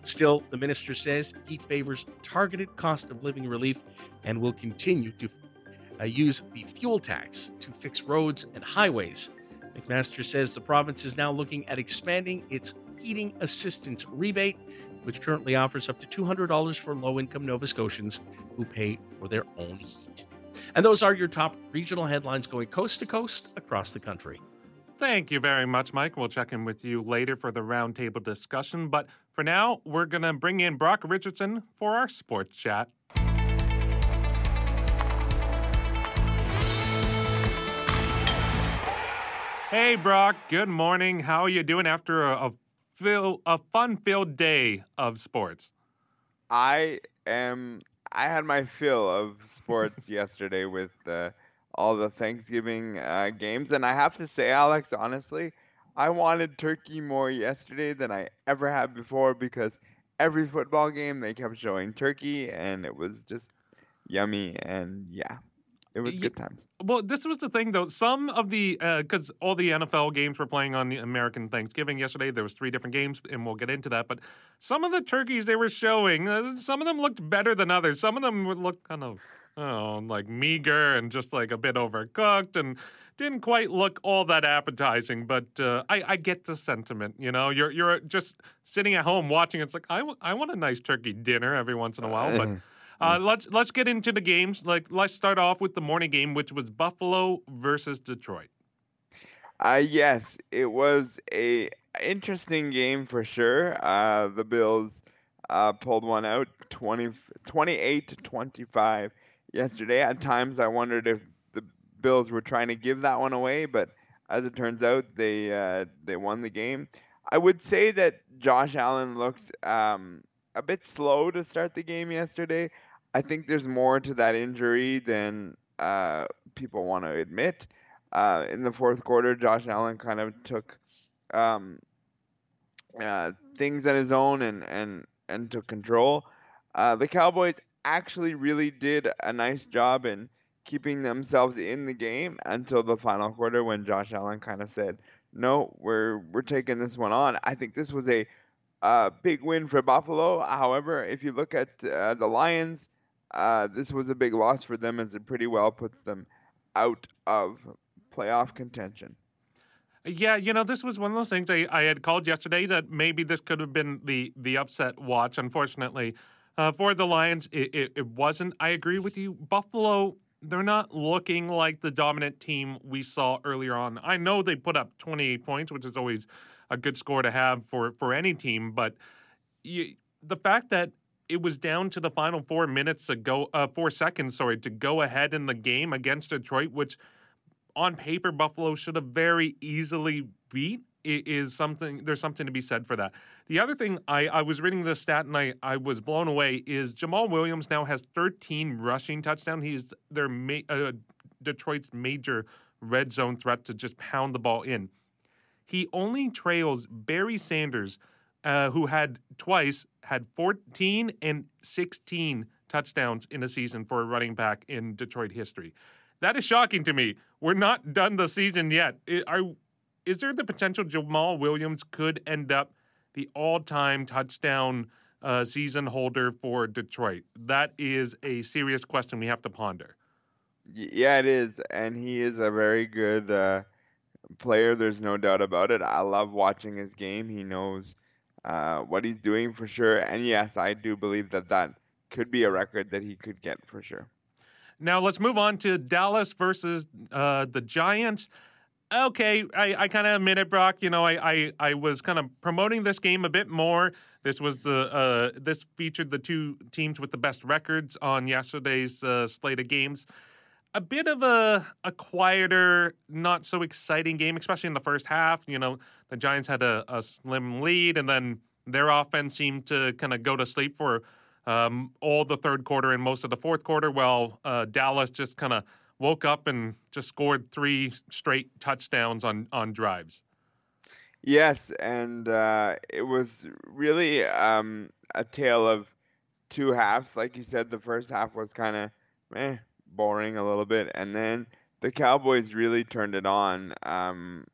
Still, the minister says he favors targeted cost of living relief and will continue to uh, use the fuel tax to fix roads and highways. MacMaster says the province is now looking at expanding its heating assistance rebate, which currently offers up to $200 for low income Nova Scotians who pay for their own heat. And those are your top regional headlines going coast to coast across the country. Thank you very much, Mike. We'll check in with you later for the roundtable discussion. But for now, we're going to bring in Brock Richardson for our sports chat. Hey, Brock. Good morning. How are you doing after a, a, feel, a fun-filled day of sports? I am. I had my fill of sports yesterday with uh, all the Thanksgiving uh, games, and I have to say, Alex, honestly, I wanted turkey more yesterday than I ever had before because every football game they kept showing turkey, and it was just yummy. And yeah, it was good times. Well, this was the thing though. Some of the because uh, all the NFL games were playing on the American Thanksgiving yesterday. There was three different games, and we'll get into that. But some of the turkeys they were showing, uh, some of them looked better than others. Some of them looked kind of oh, like meager and just like a bit overcooked and didn't quite look all that appetizing. But uh, I, I get the sentiment. You know, you're you're just sitting at home watching. It's like I, w- I want a nice turkey dinner every once in a while, but. Uh, let's let's get into the games. Like let's start off with the morning game, which was Buffalo versus Detroit. Uh, yes, it was a interesting game for sure. Uh, the Bills uh, pulled one out 20, 28 to 25 yesterday. At times, I wondered if the Bills were trying to give that one away, but as it turns out, they uh, they won the game. I would say that Josh Allen looked um, a bit slow to start the game yesterday. I think there's more to that injury than uh, people want to admit. Uh, in the fourth quarter, Josh Allen kind of took um, uh, things on his own and, and, and took control. Uh, the Cowboys actually really did a nice job in keeping themselves in the game until the final quarter when Josh Allen kind of said, "No, we're we're taking this one on." I think this was a uh, big win for Buffalo. However, if you look at uh, the Lions, uh, this was a big loss for them as it pretty well puts them out of playoff contention. Yeah, you know, this was one of those things I, I had called yesterday that maybe this could have been the the upset watch. Unfortunately, uh, for the Lions, it, it, it wasn't. I agree with you. Buffalo, they're not looking like the dominant team we saw earlier on. I know they put up 28 points, which is always a good score to have for for any team, but you, the fact that it was down to the final four minutes to go, uh, four seconds, sorry, to go ahead in the game against Detroit, which on paper Buffalo should have very easily beat is something there's something to be said for that. The other thing I, I was reading the stat and I, I was blown away is Jamaal Williams now has 13 rushing touchdowns. He's their ma- uh, Detroit's major red zone threat to just pound the ball in. He only trails Barry Sanders, uh, who had twice had 14 and 16 touchdowns in a season for a running back in Detroit history. That is shocking to me. We're not done the season yet. Are, is there the potential Jamaal Williams could end up the all-time touchdown uh, season holder for Detroit? That is a serious question we have to ponder. Yeah, it is, and he is a very good uh, player. There's no doubt about it. I love watching his game. He knows uh, what he's doing for sure, and yes, I do believe that that could be a record that he could get for sure. Now let's move on to Dallas versus uh, the Giants. Okay, I, I kind of admit it, Brock. You know, I, I, I was kind of promoting this game a bit more. This was the uh, this featured the two teams with the best records on yesterday's uh, slate of games. A bit of a a quieter, not so exciting game, especially in the first half. You know, the Giants had a, a slim lead, and then their offense seemed to kind of go to sleep for um, all the third quarter and most of the fourth quarter. Well, uh, Dallas just kind of woke up and just scored three straight touchdowns on on drives. Yes, and uh, it was really um, a tale of two halves. Like you said, the first half was kind of eh, boring a little bit, and then the Cowboys really turned it on. Um,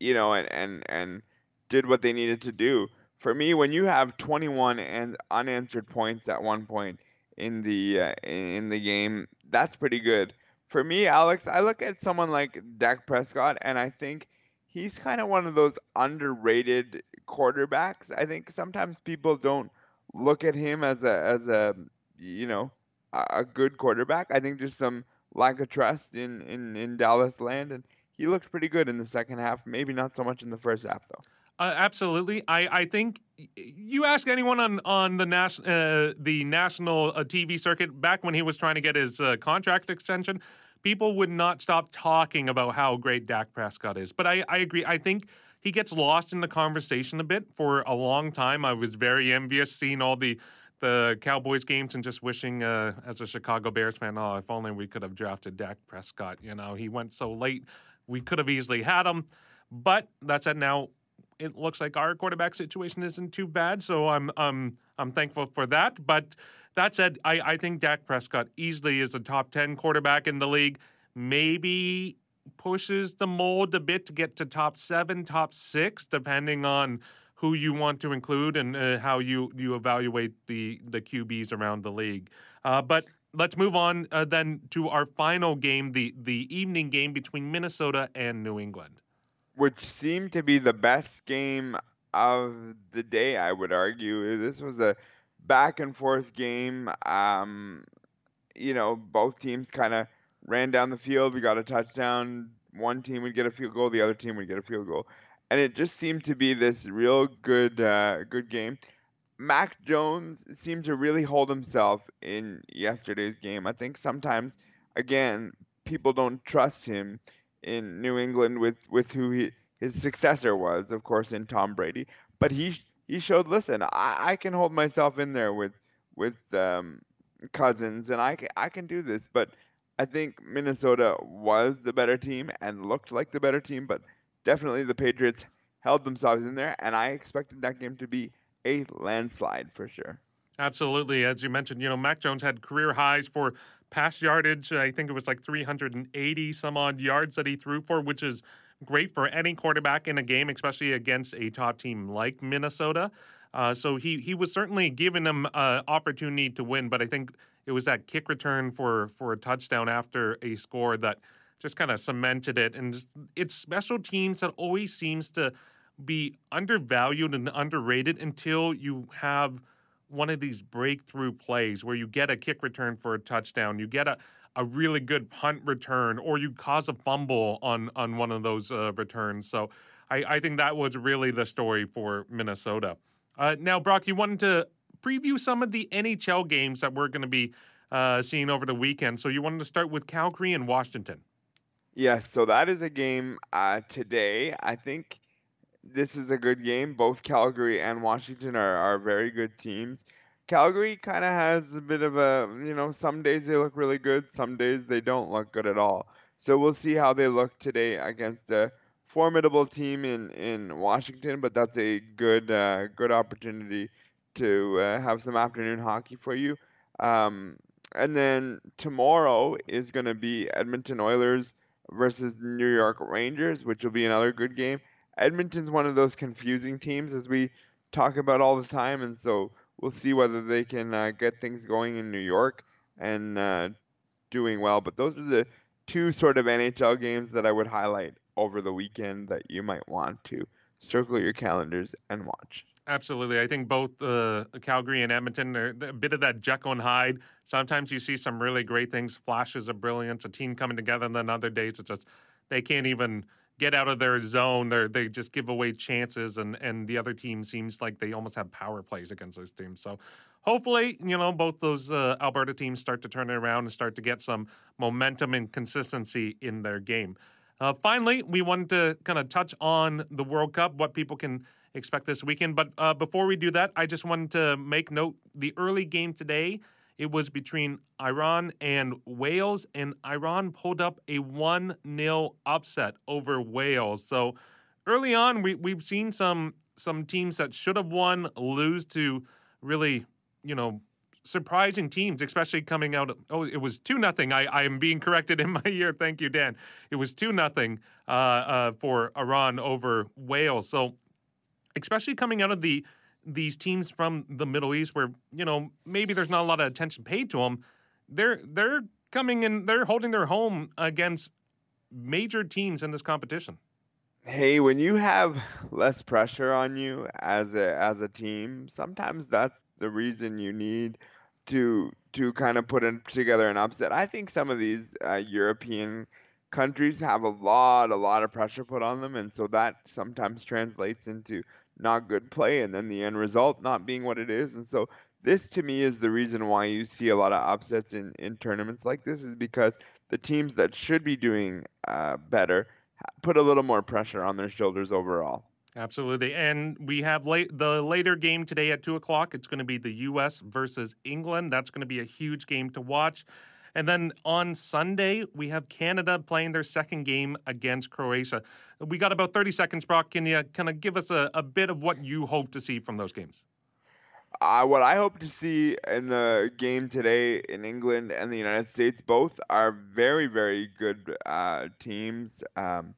you know, and, and and did what they needed to do for me, when you have 21 and unanswered points at one point in the uh, in the game, that's pretty good. For me, Alex, I look at someone like Dak Prescott, and I think he's kind of one of those underrated quarterbacks. I think sometimes people don't look at him as a as a you know a good quarterback. I think there's some lack of trust in in in Dallas land, and he looked pretty good in the second half. Maybe not so much in the first half though. Uh, absolutely. I, I think you ask anyone on on the nas- uh, the national uh, TV circuit back when he was trying to get his uh, contract extension, people would not stop talking about how great Dak Prescott is. But I, I agree. I think he gets lost in the conversation a bit for a long time. I was very envious seeing all the the Cowboys games and just wishing, uh, as a Chicago Bears fan, oh, if only we could have drafted Dak Prescott. You know, he went so late. We could have easily had him. But that said, now it looks like our quarterback situation isn't too bad. So I'm um I'm thankful for that. But that said, I, I think Dak Prescott easily is a top ten quarterback in the league. Maybe pushes the mold a bit to get to top seven, top six, depending on who you want to include and uh, how you you evaluate the the QBs around the league. Uh, but let's move on uh, then to our final game, the the evening game between Minnesota and New England which seemed to be the best game of the day, I would argue. This was a back and forth game. Um, you know, both teams kind of ran down the field. We got a touchdown. One team would get a field goal, the other team would get a field goal, and it just seemed to be this real good, uh, good game. Mac Jones seemed to really hold himself in yesterday's game. I think sometimes, again, people don't trust him in New England with with who he his successor was, of course, in Tom Brady. But he he showed, listen, I, I can hold myself in there with with um, Cousins, and I can, I can do this. But I think Minnesota was the better team and looked like the better team, but definitely the Patriots held themselves in there, and I expected that game to be a landslide for sure. Absolutely. As you mentioned, you know, Mac Jones had career highs for pass yardage. I think it was like 380 some odd yards that he threw for, which is great for any quarterback in a game, especially against a top team like Minnesota. Uh, so he he was certainly giving them uh, opportunity to win, but I think it was that kick return for for a touchdown after a score that just kind of cemented it. And just, it's special teams that always seems to be undervalued and underrated until you have one of these breakthrough plays where you get a kick return for a touchdown, you get a a really good punt return, or you cause a fumble on on one of those uh, returns. So I, I think that was really the story for Minnesota. Uh, now, Brock, you wanted to preview some of the NHL games that we're going to be uh, seeing over the weekend. So you wanted to start with Calgary and Washington. Yes, so that is a game uh, today. I think this is a good game. Both Calgary and Washington are, are very good teams. Calgary kind of has a bit of a, you know, some days they look really good, some days they don't look good at all. So we'll see how they look today against a formidable team in, in Washington, but that's a good uh, good opportunity to uh, have some afternoon hockey for you. Um, and then tomorrow is going to be Edmonton Oilers versus New York Rangers, which will be another good game. Edmonton's one of those confusing teams, as we talk about all the time, and so we'll see whether they can uh, get things going in New York and uh, doing well. But those are the two sort of NHL games that I would highlight over the weekend that you might want to circle your calendars and watch. Absolutely. I think both uh, Calgary and Edmonton are a bit of that Jekyll and Hyde. Sometimes you see some really great things, flashes of brilliance, a team coming together, and then other days it's just they can't even get out of their zone. They they just give away chances, and and the other team seems like they almost have power plays against those teams. So hopefully, you know, both those uh, Alberta teams start to turn it around and start to get some momentum and consistency in their game. Uh, finally, we wanted to kind of touch on the World Cup, what people can expect this weekend. But uh, before we do that, I just wanted to make note the early game today. It was between Iran and Wales, and Iran pulled up a 1 0 upset over Wales. So early on, we, we've seen some some teams that should have won lose to really, you know, surprising teams, especially coming out. Of, oh, it was two nothing. I, am being corrected in my ear. Thank you, Dan. It was two nothing uh, uh, for Iran over Wales. So especially coming out of the these teams from the Middle East, where you know maybe there's not a lot of attention paid to them. They're they're coming in. They're holding their home against major teams in this competition. Hey, when you have less pressure on you as a as a team, sometimes that's the reason you need to to kind of put in, together an upset. I think some of these uh, European countries have a lot a lot of pressure put on them, and so that sometimes translates into not good play, and then the end result not being what it is. And so this to me is the reason why you see a lot of upsets in, in tournaments like this is because the teams that should be doing uh, better put a little more pressure on their shoulders overall. Absolutely, and we have late the later game today at two o'clock. It's going to be the U.S. versus England. That's going to be a huge game to watch. And then on Sunday, we have Canada playing their second game against Croatia. We got about 30 seconds, Brock. Can you kind of give us a, a bit of what you hope to see from those games? Uh, what I hope to see in the game today in England and the United States both are very, very good uh, teams. Um,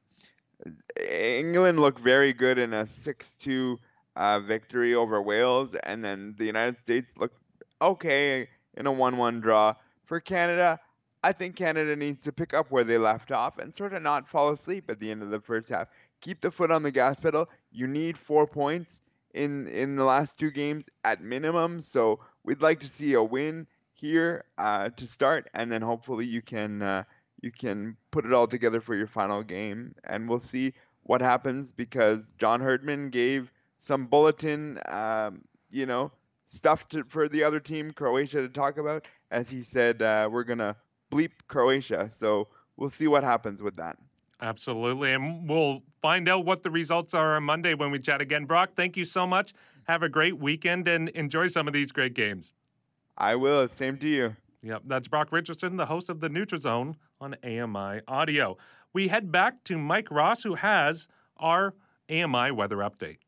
England looked very good in a 6 2 uh, victory over Wales, and then the United States looked okay in a 1 1 draw for Canada, I think Canada needs to pick up where they left off and sort of not fall asleep at the end of the first half. Keep the foot on the gas pedal. You need four points in in the last two games at minimum. So we'd like to see a win here uh, to start, and then hopefully you can uh, you can put it all together for your final game, and we'll see what happens because John Herdman gave some bulletin, um, you know, stuff to, for the other team, Croatia, to talk about. As he said, uh, we're gonna bleep Croatia. So we'll see what happens with that. Absolutely. And we'll find out what the results are on Monday when we chat again. Brock, thank you so much. Have a great weekend and enjoy some of these great games. I will. Same to you. Yep. That's Brock Richardson, the host of the NutriZone on AMI Audio. We head back to Mike Ross, who has our AMI weather update.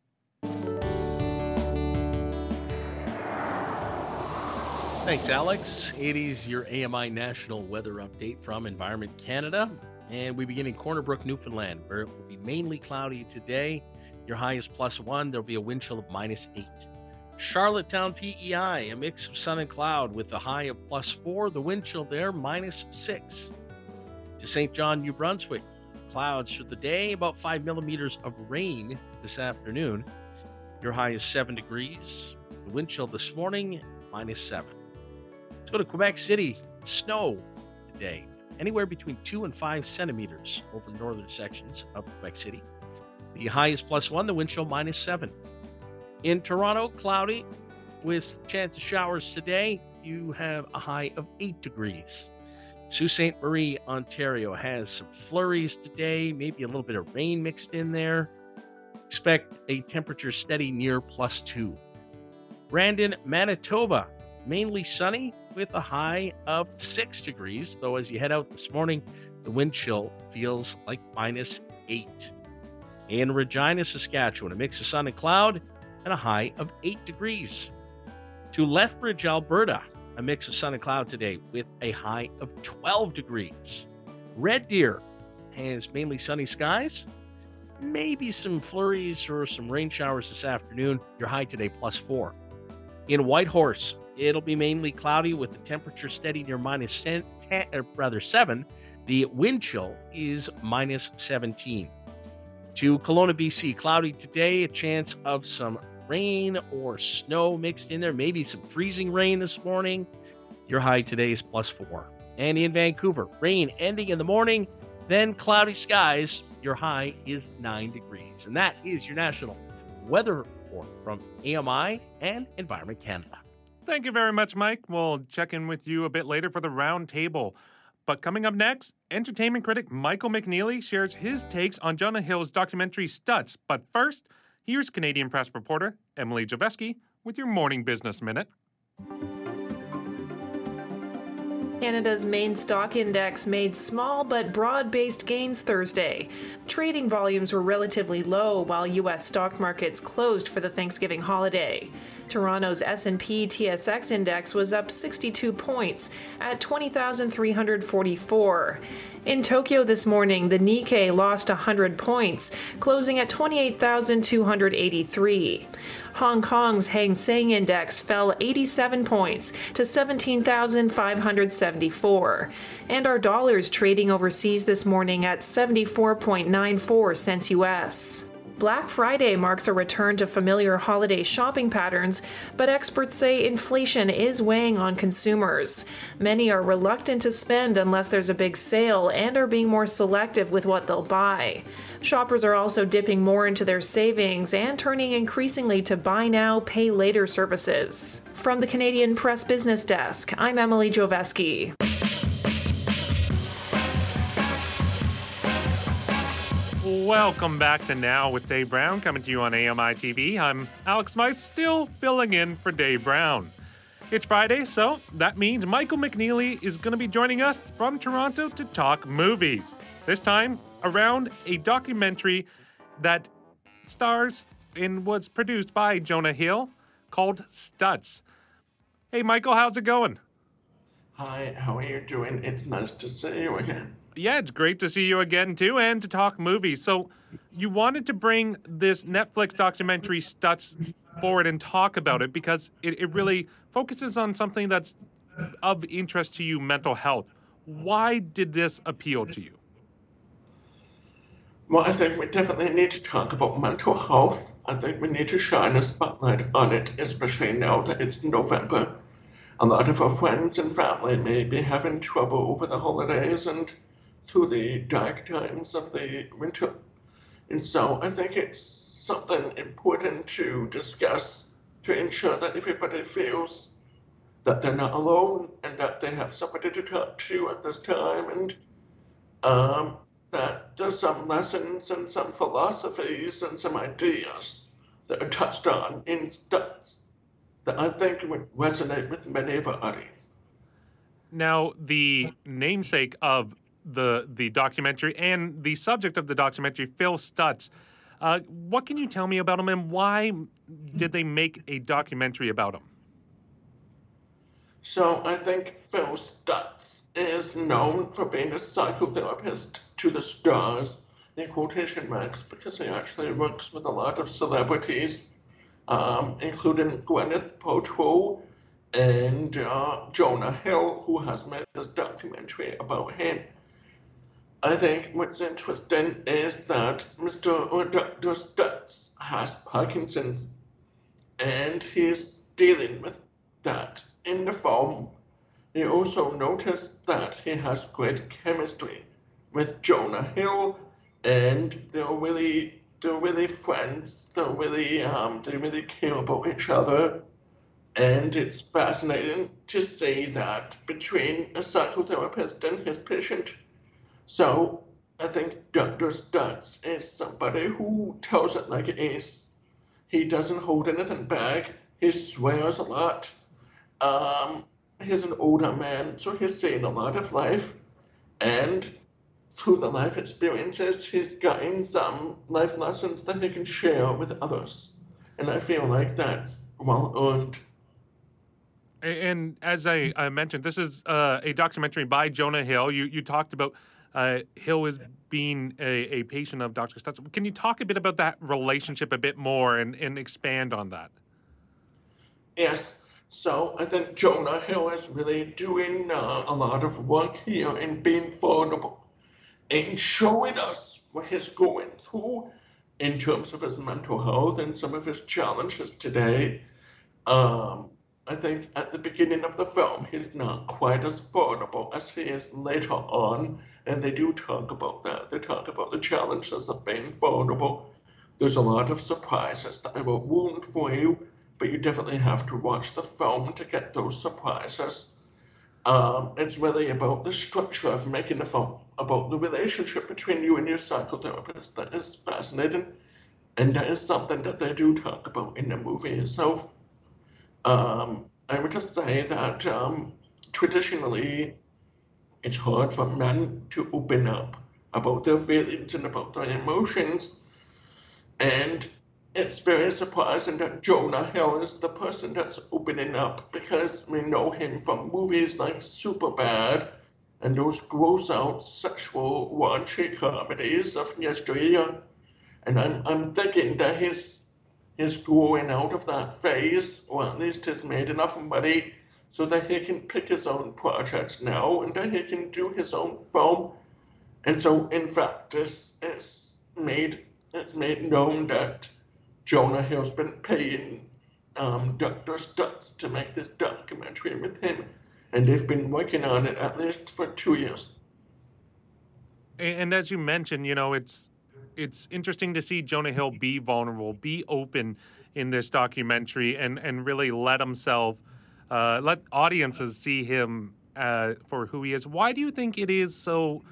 Thanks, Alex. It is your AMI National Weather Update from Environment Canada. And we begin in Corner Brook, Newfoundland, where it will be mainly cloudy today. Your high is plus one. There'll be a wind chill of minus eight. Charlottetown PEI, a mix of sun and cloud with a high of plus four, the wind chill there minus six. To St. John, New Brunswick, clouds for the day, about five millimeters of rain this afternoon. Your high is seven degrees. The wind chill this morning, minus seven. Let's go to Quebec City. Snow today, anywhere between two and five centimeters over northern sections of Quebec City. The high is plus one, the wind chill minus seven. In Toronto, cloudy with chance of showers today. You have a high of eight degrees. Sault Ste. Marie, Ontario has some flurries today, maybe a little bit of rain mixed in there. Expect a temperature steady near plus two. Brandon, Manitoba, mainly sunny with a high of six degrees, though as you head out this morning, the wind chill feels like minus eight. In Regina, Saskatchewan, a mix of sun and cloud and a high of eight degrees. To Lethbridge, Alberta, a mix of sun and cloud today with a high of 12 degrees. Red Deer has mainly sunny skies, maybe some flurries or some rain showers this afternoon. Your high today plus four. In Whitehorse, it'll be mainly cloudy with the temperature steady near minus 10, 10 or rather 7. The wind chill is minus 17. To Kelowna, BC, cloudy today, a chance of some rain or snow mixed in there, maybe some freezing rain this morning. Your high today is plus four. And in Vancouver, rain ending in the morning, then cloudy skies. Your high is nine degrees. And that is your national weather report from AMI and Environment Canada. Thank you very much, Mike. We'll check in with you a bit later for the round table. But coming up next, entertainment critic Michael McNeely shares his takes on Jonah Hill's documentary Stutz. But first, here's Canadian press reporter Emily Javeski with your morning business minute. Canada's main stock index made small but broad-based gains Thursday. Trading volumes were relatively low while US stock markets closed for the Thanksgiving holiday. Toronto's S&P TSX index was up 62 points at 20,344. In Tokyo this morning, the Nikkei lost 100 points, closing at 28,283. Hong Kong's Hang Seng Index fell 87 points to 17,574. And our dollars trading overseas this morning at 74.94 cents US. Black Friday marks a return to familiar holiday shopping patterns, but experts say inflation is weighing on consumers. Many are reluctant to spend unless there's a big sale and are being more selective with what they'll buy. Shoppers are also dipping more into their savings and turning increasingly to buy now, pay later services. From the Canadian Press Business Desk, I'm Emily Joveski. Welcome back to Now with Dave Brown, coming to you on AMI TV. I'm Alex Mice, still filling in for Dave Brown. It's Friday, so that means Michael McNeely is going to be joining us from Toronto to talk movies. This time around a documentary that stars and was produced by Jonah Hill called Stutz. Hey, Michael, how's it going? Hi, how are you doing? It's nice to see you again. Yeah, it's great to see you again too, and to talk movies. So, you wanted to bring this Netflix documentary Stutz forward and talk about it because it, it really focuses on something that's of interest to you, mental health. Why did this appeal to you? Well, I think we definitely need to talk about mental health. I think we need to shine a spotlight on it, especially now that it's November. A lot of our friends and family may be having trouble over the holidays and through the dark times of the winter. And so I think it's something important to discuss to ensure that everybody feels that they're not alone and that they have somebody to talk to at this time and um, that there's some lessons and some philosophies and some ideas that are touched on in Stutz that I think would resonate with many of our audience. Now, the namesake of the the documentary and the subject of the documentary, Phil Stutz. Uh, what can you tell me about him, and why did they make a documentary about him? So I think Phil Stutz is known for being a psychotherapist to the stars in quotation marks because he actually works with a lot of celebrities um, including Gwyneth Paltrow and uh, Jonah Hill, who has made this documentary about him. I think what's interesting is that Mr. or Dr. Stutz has Parkinson's and he's dealing with that in the film. He also noticed that he has great chemistry with Jonah Hill and they're really they're really friends. They're really um, they really care about each other, and it's fascinating to see that between a psychotherapist and his patient. So I think Dr. Stutz is somebody who tells it like it is. He doesn't hold anything back. He swears a lot. Um, he's an older man, so he's seen a lot of life, and through the life experiences, he's gotten some life lessons that he can share with others. And I feel like that's well earned. And as I, I mentioned, this is uh, a documentary by Jonah Hill. You you talked about uh, Hill as being a, a patient of Dr. Stutz. Can you talk a bit about that relationship a bit more and, and expand on that? Yes. So I think Jonah Hill is really doing uh, a lot of work here in being vulnerable and showing us what he's going through in terms of his mental health and some of his challenges today. Um, I think at the beginning of the film, he's not quite as vulnerable as he is later on, and they do talk about that. They talk about the challenges of being vulnerable. There's a lot of surprises that I won't wound for you, but you definitely have to watch the film to get those surprises. Um, it's really about the structure of making a film, about the relationship between you and your psychotherapist. That is fascinating, and that is something that they do talk about in the movie itself. Um, I would just say that um, traditionally, it's hard for men to open up about their feelings and about their emotions, and it's very surprising that Jonah Hill is the person that's opening up because we know him from movies like Superbad and those gross out sexual raunchy comedies of yesteryear. And I'm, I'm thinking that he's, he's growing out of that phase, or at least he's made enough money so that he can pick his own projects now and that he can do his own film. And so, in fact, it's, it's made it's made known that Jonah Hill's been paying um, Dr. Stutz to make this documentary with him, and they've been working on it at least for two years. And as you mentioned, you know, it's it's interesting to see Jonah Hill be vulnerable, be open in this documentary, and and really let himself, uh, let audiences see him uh, for who he is. Why do you think it is so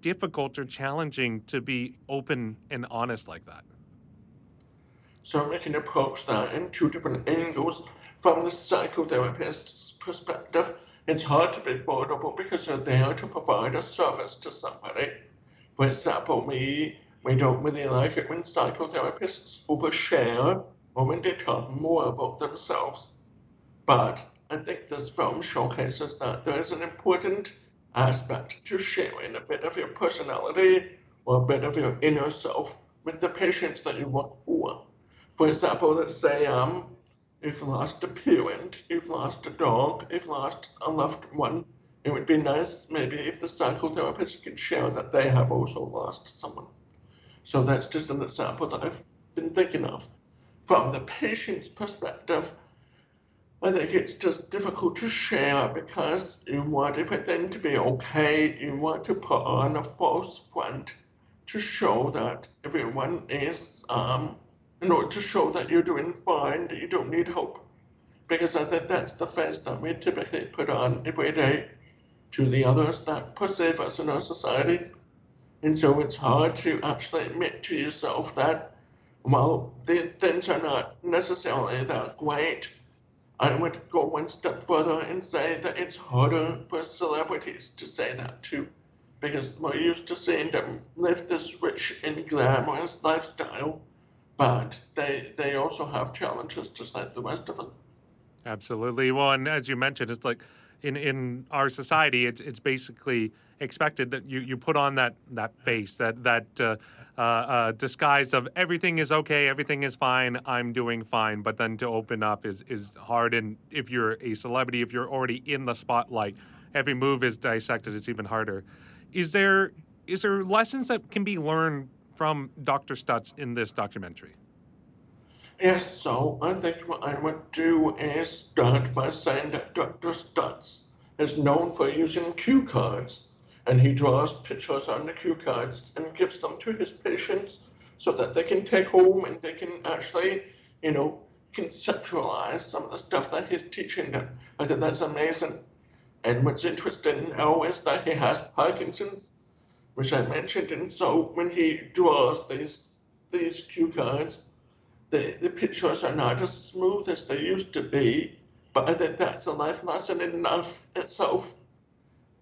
difficult or challenging to be open and honest like that? So we can approach that in two different angles. From the psychotherapist's perspective, it's hard to be vulnerable because you're there to provide a service to somebody. For example, me, we don't really like it when psychotherapists overshare or when they talk more about themselves. But I think this film showcases that there is an important aspect to sharing a bit of your personality or a bit of your inner self with the patients that you work for. For example, let's say um, you've lost a parent, you've lost a dog, you've lost a loved one. It would be nice maybe if the psychotherapist could share that they have also lost someone. So that's just an example that I've been thinking of. From the patient's perspective, I think it's just difficult to share because you want everything to be okay. You want to put on a false front to show that everyone is um, in order to show that you're doing fine, that you don't need help. Because I think that's the face that we typically put on every day to the others that perceive us in our society. And so it's hard to actually admit to yourself that, well, these things are not necessarily that great. I would go one step further and say that it's harder for celebrities to say that too, because we're used to seeing them live this rich and glamorous lifestyle but they they also have challenges just like the rest of us. Absolutely. Well, and as you mentioned, it's like in in our society, it's it's basically expected that you, you put on that that face that that uh, uh, uh, disguise of everything is okay, everything is fine, I'm doing fine. But then to open up is is hard, and if you're a celebrity, if you're already in the spotlight, every move is dissected. It's even harder. Is there is there lessons that can be learned from Dr. Stutz in this documentary? Yes, so I think what I would do is start by saying that Dr. Stutz is known for using cue cards, and he draws pictures on the cue cards and gives them to his patients so that they can take home and they can actually, you know, conceptualize some of the stuff that he's teaching them. I think that's amazing. And what's interesting now is that he has Parkinson's, which I mentioned, and so when he draws these these cue cards, the, the pictures are not as smooth as they used to be, but I think that's a life lesson in enough itself.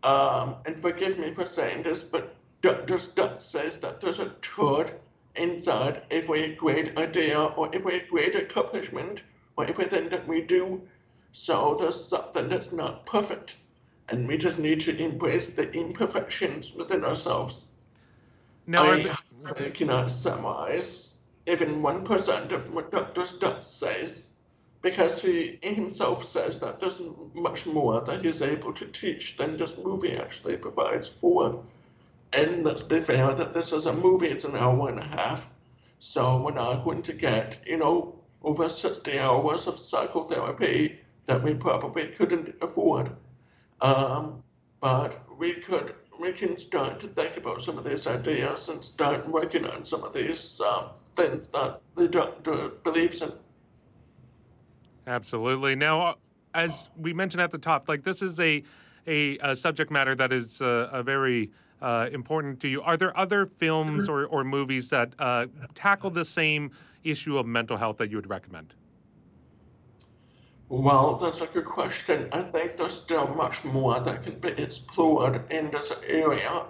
Um, and forgive me for saying this, but Dr. Stutz says that there's a truth inside every great idea or every great accomplishment or everything that we do. So there's something that's not perfect, and we just need to embrace the imperfections within ourselves. Now, I, I cannot summarize even 1% of what Dr. Stutz says, because he himself says that there's much more that he's able to teach than just movie actually provides for. And let's be fair that this is a movie, it's an hour and a half. So we're not going to get, you know, over 60 hours of psychotherapy that we probably couldn't afford. Um, but we could, we can start to think about some of these ideas and start working on some of these um, things that the doctor believes in. Absolutely. Now, as we mentioned at the top, like this is a a, a subject matter that is uh, a very uh, important to you. Are there other films or, or movies that uh, tackle the same issue of mental health that you would recommend? Well, that's a good question. I think there's still much more that can be explored in this area.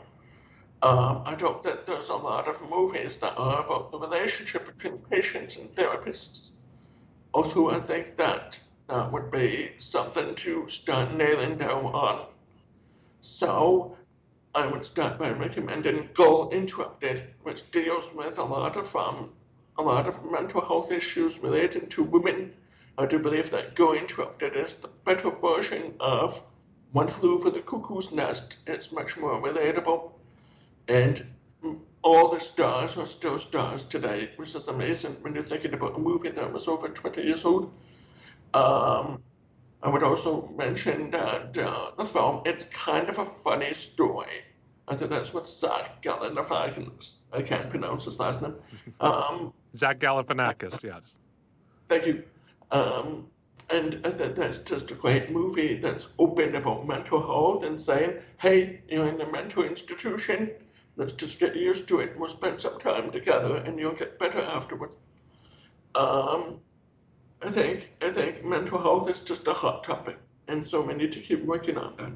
Um, I don't think there's a lot of movies that are about the relationship between patients and therapists. Also, I think that that would be something to start nailing down on. So, I would start by recommending Girl Interrupted, which deals with a lot of um, a lot of mental health issues related to women. I do believe that Girl Interrupted is the better version of One Flew Over the Cuckoo's Nest. It's much more relatable and all the stars are still stars today, which is amazing when you're thinking about a movie that was over 20 years old. Um, I would also mention that uh, the film, it's kind of a funny story. I think that's what Zach Galifianakis, I can't pronounce his last name. Um, Zach Galifianakis, yes. Thank you. Um, and I think that's just a great movie that's open about mental health and saying, hey, you're in a mental institution, Let's just get used to it. We'll spend some time together, and you'll get better afterwards. Um, I think I think mental health is just a hot topic, and so we need to keep working on that.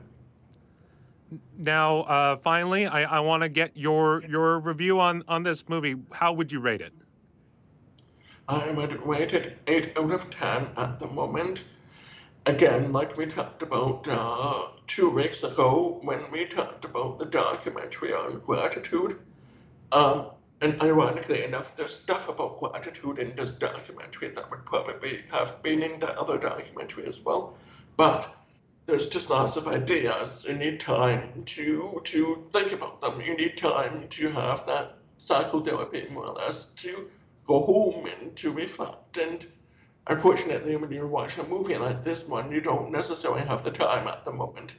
Now, uh, finally, I, I want to get your your review on on this movie. How would you rate it? I would rate it eight out of ten at the moment again, like we talked about uh, two weeks ago when we talked about the documentary on gratitude, um, and ironically enough, there's stuff about gratitude in this documentary that would probably have been in the other documentary as well. But there's just lots of ideas. You need time to to think about them. You need time to have that psychotherapy more or less to go home and to reflect and Unfortunately, when you watch a movie like this one, you don't necessarily have the time at the moment.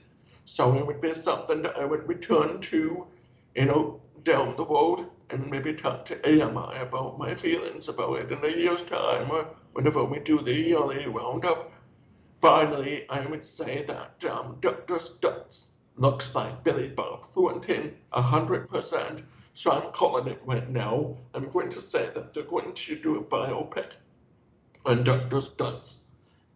So it would be something that I would return to, you know, down the road and maybe talk to AMI about my feelings about it in a year's time or whenever we do the yearly roundup. Finally, I would say that um, Dr. Stutz looks like Billy Bob Thornton 100%. So I'm calling it right now. I'm going to say that they're going to do a biopic and Dr. Stutz.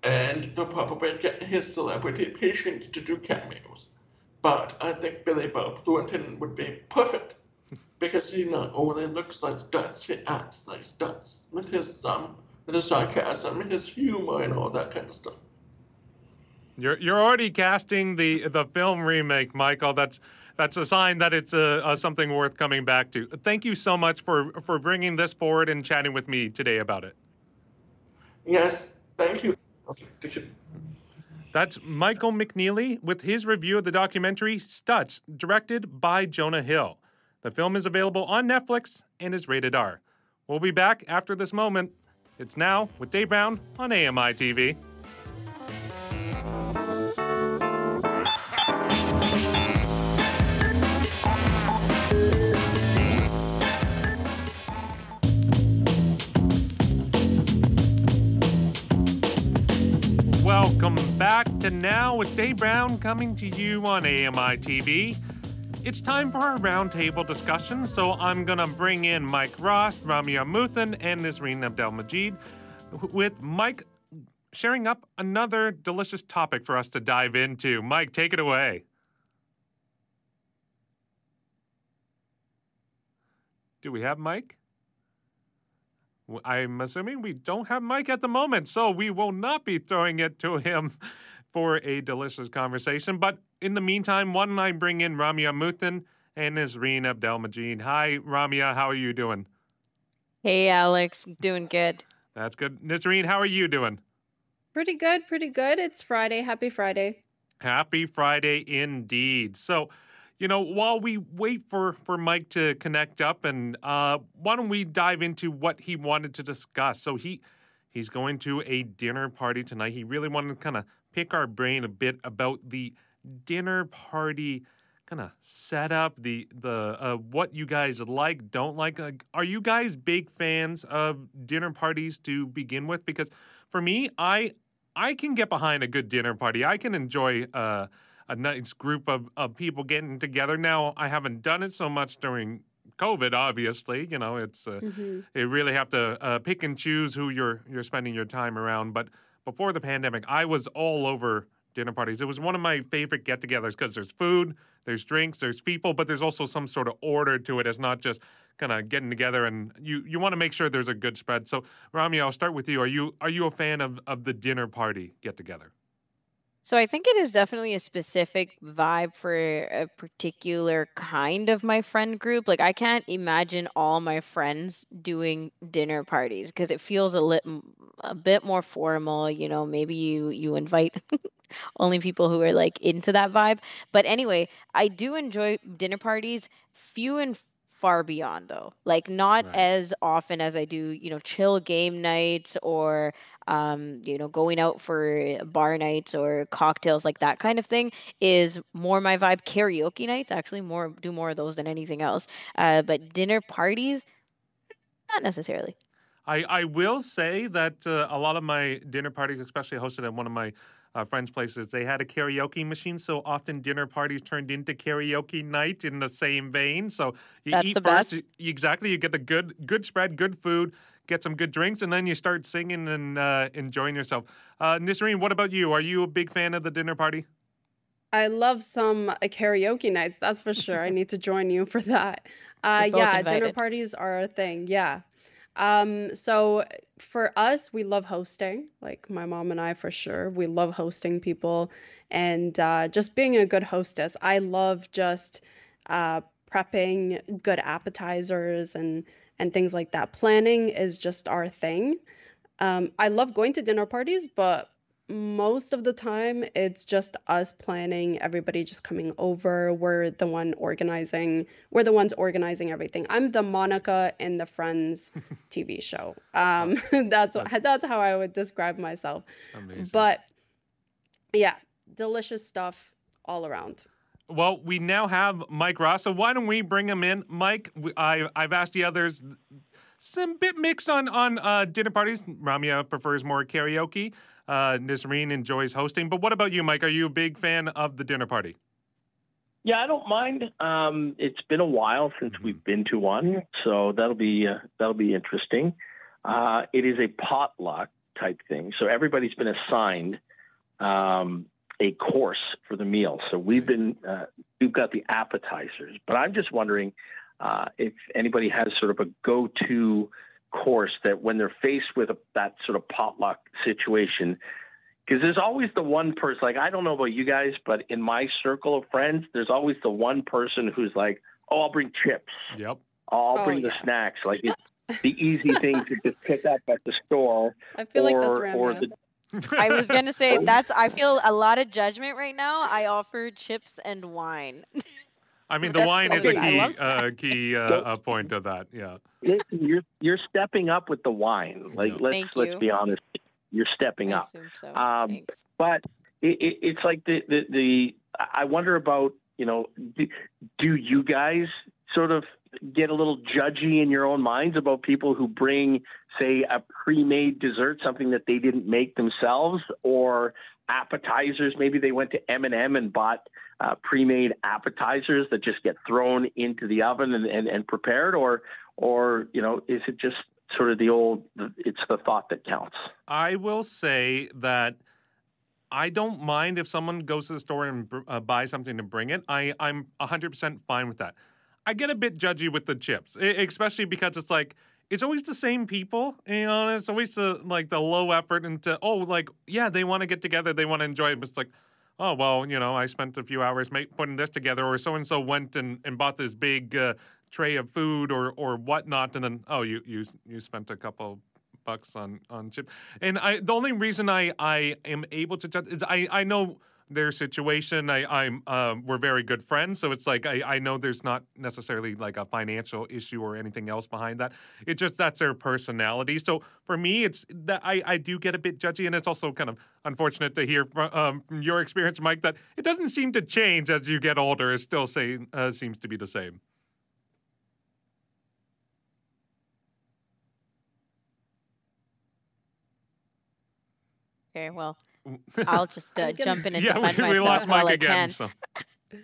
And they'll probably get his celebrity patients to do cameos. But I think Billy Bob Thornton would be perfect because he not only looks like Stutz, he acts like Stutz with his um, with his sarcasm, and his humor, and all that kind of stuff. You're you're already casting the the film remake, Michael. That's that's a sign that it's a, a, something worth coming back to. Thank you so much for for bringing this forward and chatting with me today about it. Yes, thank you. That's Michael McNeely with his review of the documentary Stutz, directed by Jonah Hill. The film is available on Netflix and is rated R. We'll be back after this moment. It's now with Dave Brown on AMI TV. Back to Now with Dave Brown coming to you on AMI TV. It's time for our roundtable discussion, so I'm going to bring in Mike Ross, Ramya Amuthan, and Nisreen Abdelmajid, with Mike sharing up another delicious topic for us to dive into. Mike, take it away. Do we have Mike? I'm assuming we don't have Mike at the moment, so we will not be throwing it to him for a delicious conversation. But in the meantime, why don't I bring in Ramya Amuthan and Nisreen Abdelmajid. Hi, Ramya. How are you doing? Hey, Alex. Doing good. That's good. Nisreen, how are you doing? Pretty good. Pretty good. It's Friday. Happy Friday. Happy Friday indeed. So, you know, while we wait for for Mike to connect up, and uh, why don't we dive into what he wanted to discuss? So he he's going to a dinner party tonight. He really wanted to kind of pick our brain a bit about the dinner party kind of setup, the the uh, what you guys like, don't like. Uh, are you guys big fans of dinner parties to begin with? Because for me, I I can get behind a good dinner party. I can enjoy. Uh, a nice group of, of people getting together. Now, I haven't done it so much during COVID. Obviously, you know, it's uh, mm-hmm. you really have to uh, pick and choose who you're you're spending your time around. But before the pandemic, I was all over dinner parties. It was one of my favorite get-togethers because there's food, there's drinks, there's people, but there's also some sort of order to it. It's not just kind of getting together and you you want to make sure there's a good spread. So, Rami, I'll start with you. Are you are you a fan of of the dinner party get-together? So I think it is definitely a specific vibe for a particular kind of my friend group. Like I can't imagine all my friends doing dinner parties because it feels a lit a bit more formal, you know, maybe you you invite only people who are like into that vibe. But anyway, I do enjoy dinner parties, few and far beyond though like not right. as often as i do you know chill game nights or um, you know going out for bar nights or cocktails like that kind of thing is more my vibe karaoke nights actually more do more of those than anything else uh, but dinner parties not necessarily I, I will say that uh, a lot of my dinner parties, especially hosted at one of my uh, friends' places, they had a karaoke machine. So often dinner parties turned into karaoke night in the same vein. So you That's eat the first, best. exactly. You get the good good spread, good food, get some good drinks, and then you start singing and uh, enjoying yourself. Uh, Nisreen, what about you? Are you a big fan of the dinner party? I love some uh, karaoke nights, that's for sure. I need to join you for that. Uh, yeah, dinner parties are a thing. Yeah. Um, so for us, we love hosting, like my mom and I for sure. We love hosting people and uh, just being a good hostess. I love just uh, prepping good appetizers and and things like that. Planning is just our thing. Um, I love going to dinner parties, but most of the time it's just us planning everybody just coming over we're the one organizing we're the ones organizing everything i'm the monica in the friends tv show um that's what that's how i would describe myself Amazing. but yeah delicious stuff all around Well, we now have Mike Ross, so why don't we bring him in? Mike, I, I've asked the others, some bit mixed on on uh, dinner parties. Ramya prefers more karaoke. Uh, Nisreen enjoys hosting. But what about you, Mike? Are you a big fan of the dinner party? Yeah, I don't mind. Um, it's been a while since we've been to one, so that'll be uh, that'll be interesting. Uh, it is a potluck type thing, so everybody's been assigned um, a course for the meal. So we've been uh, we've got the appetizers, but I'm just wondering uh, if anybody has sort of a go-to course that when they're faced with a, that sort of potluck situation, because there's always the one person. Like I don't know about you guys, but in my circle of friends, there's always the one person who's like, "Oh, I'll bring chips. Yep. I'll Oh, bring the snacks." Like it's the easy thing to just pick up at the store. I feel like that's or, Ramya. or the I was gonna say that's. I feel a lot of judgment right now. I offer chips and wine. I mean, the wine is a key uh, key uh, uh, point of that. Yeah. you're you're stepping up with the wine. Like let's Thank let's you. be honest, you're stepping I up. so. Um, but it, it, it's like the, the the I wonder about you know do, do you guys sort of get a little judgy in your own minds about people who bring say a pre-made dessert something that they didn't make themselves or appetizers maybe they went to m&m and bought uh, pre-made appetizers that just get thrown into the oven and, and, and prepared or or you know is it just sort of the old it's the thought that counts I will say that I don't mind if someone goes to the store and uh, buys something to bring it. I, I'm 100% fine with that. I get a bit judgy with the chips, especially because it's like, it's always the same people, you know, it's always the, like the low effort into, oh, like, yeah, they want to get together, they want to enjoy it. But it's like, oh, well, you know, I spent a few hours make, putting this together, or so and so went and, and bought this big uh, tray of food or, or whatnot. And then, oh, you, you, you spent a couple bucks on on chips. And I the only reason I I am able to judge is I I know their situation. I I'm um, we're very good friends, so it's like I I know there's not necessarily like a financial issue or anything else behind that. It's just that's their personality. So for me, it's that I I do get a bit judgy, and it's also kind of unfortunate to hear from, um, from your experience, Mike, that it doesn't seem to change as you get older. It still say uh, seems to be the same. Okay, well, I'll just uh, jump in and Yeah, defend we- we myself lost while Mike I again, can. so.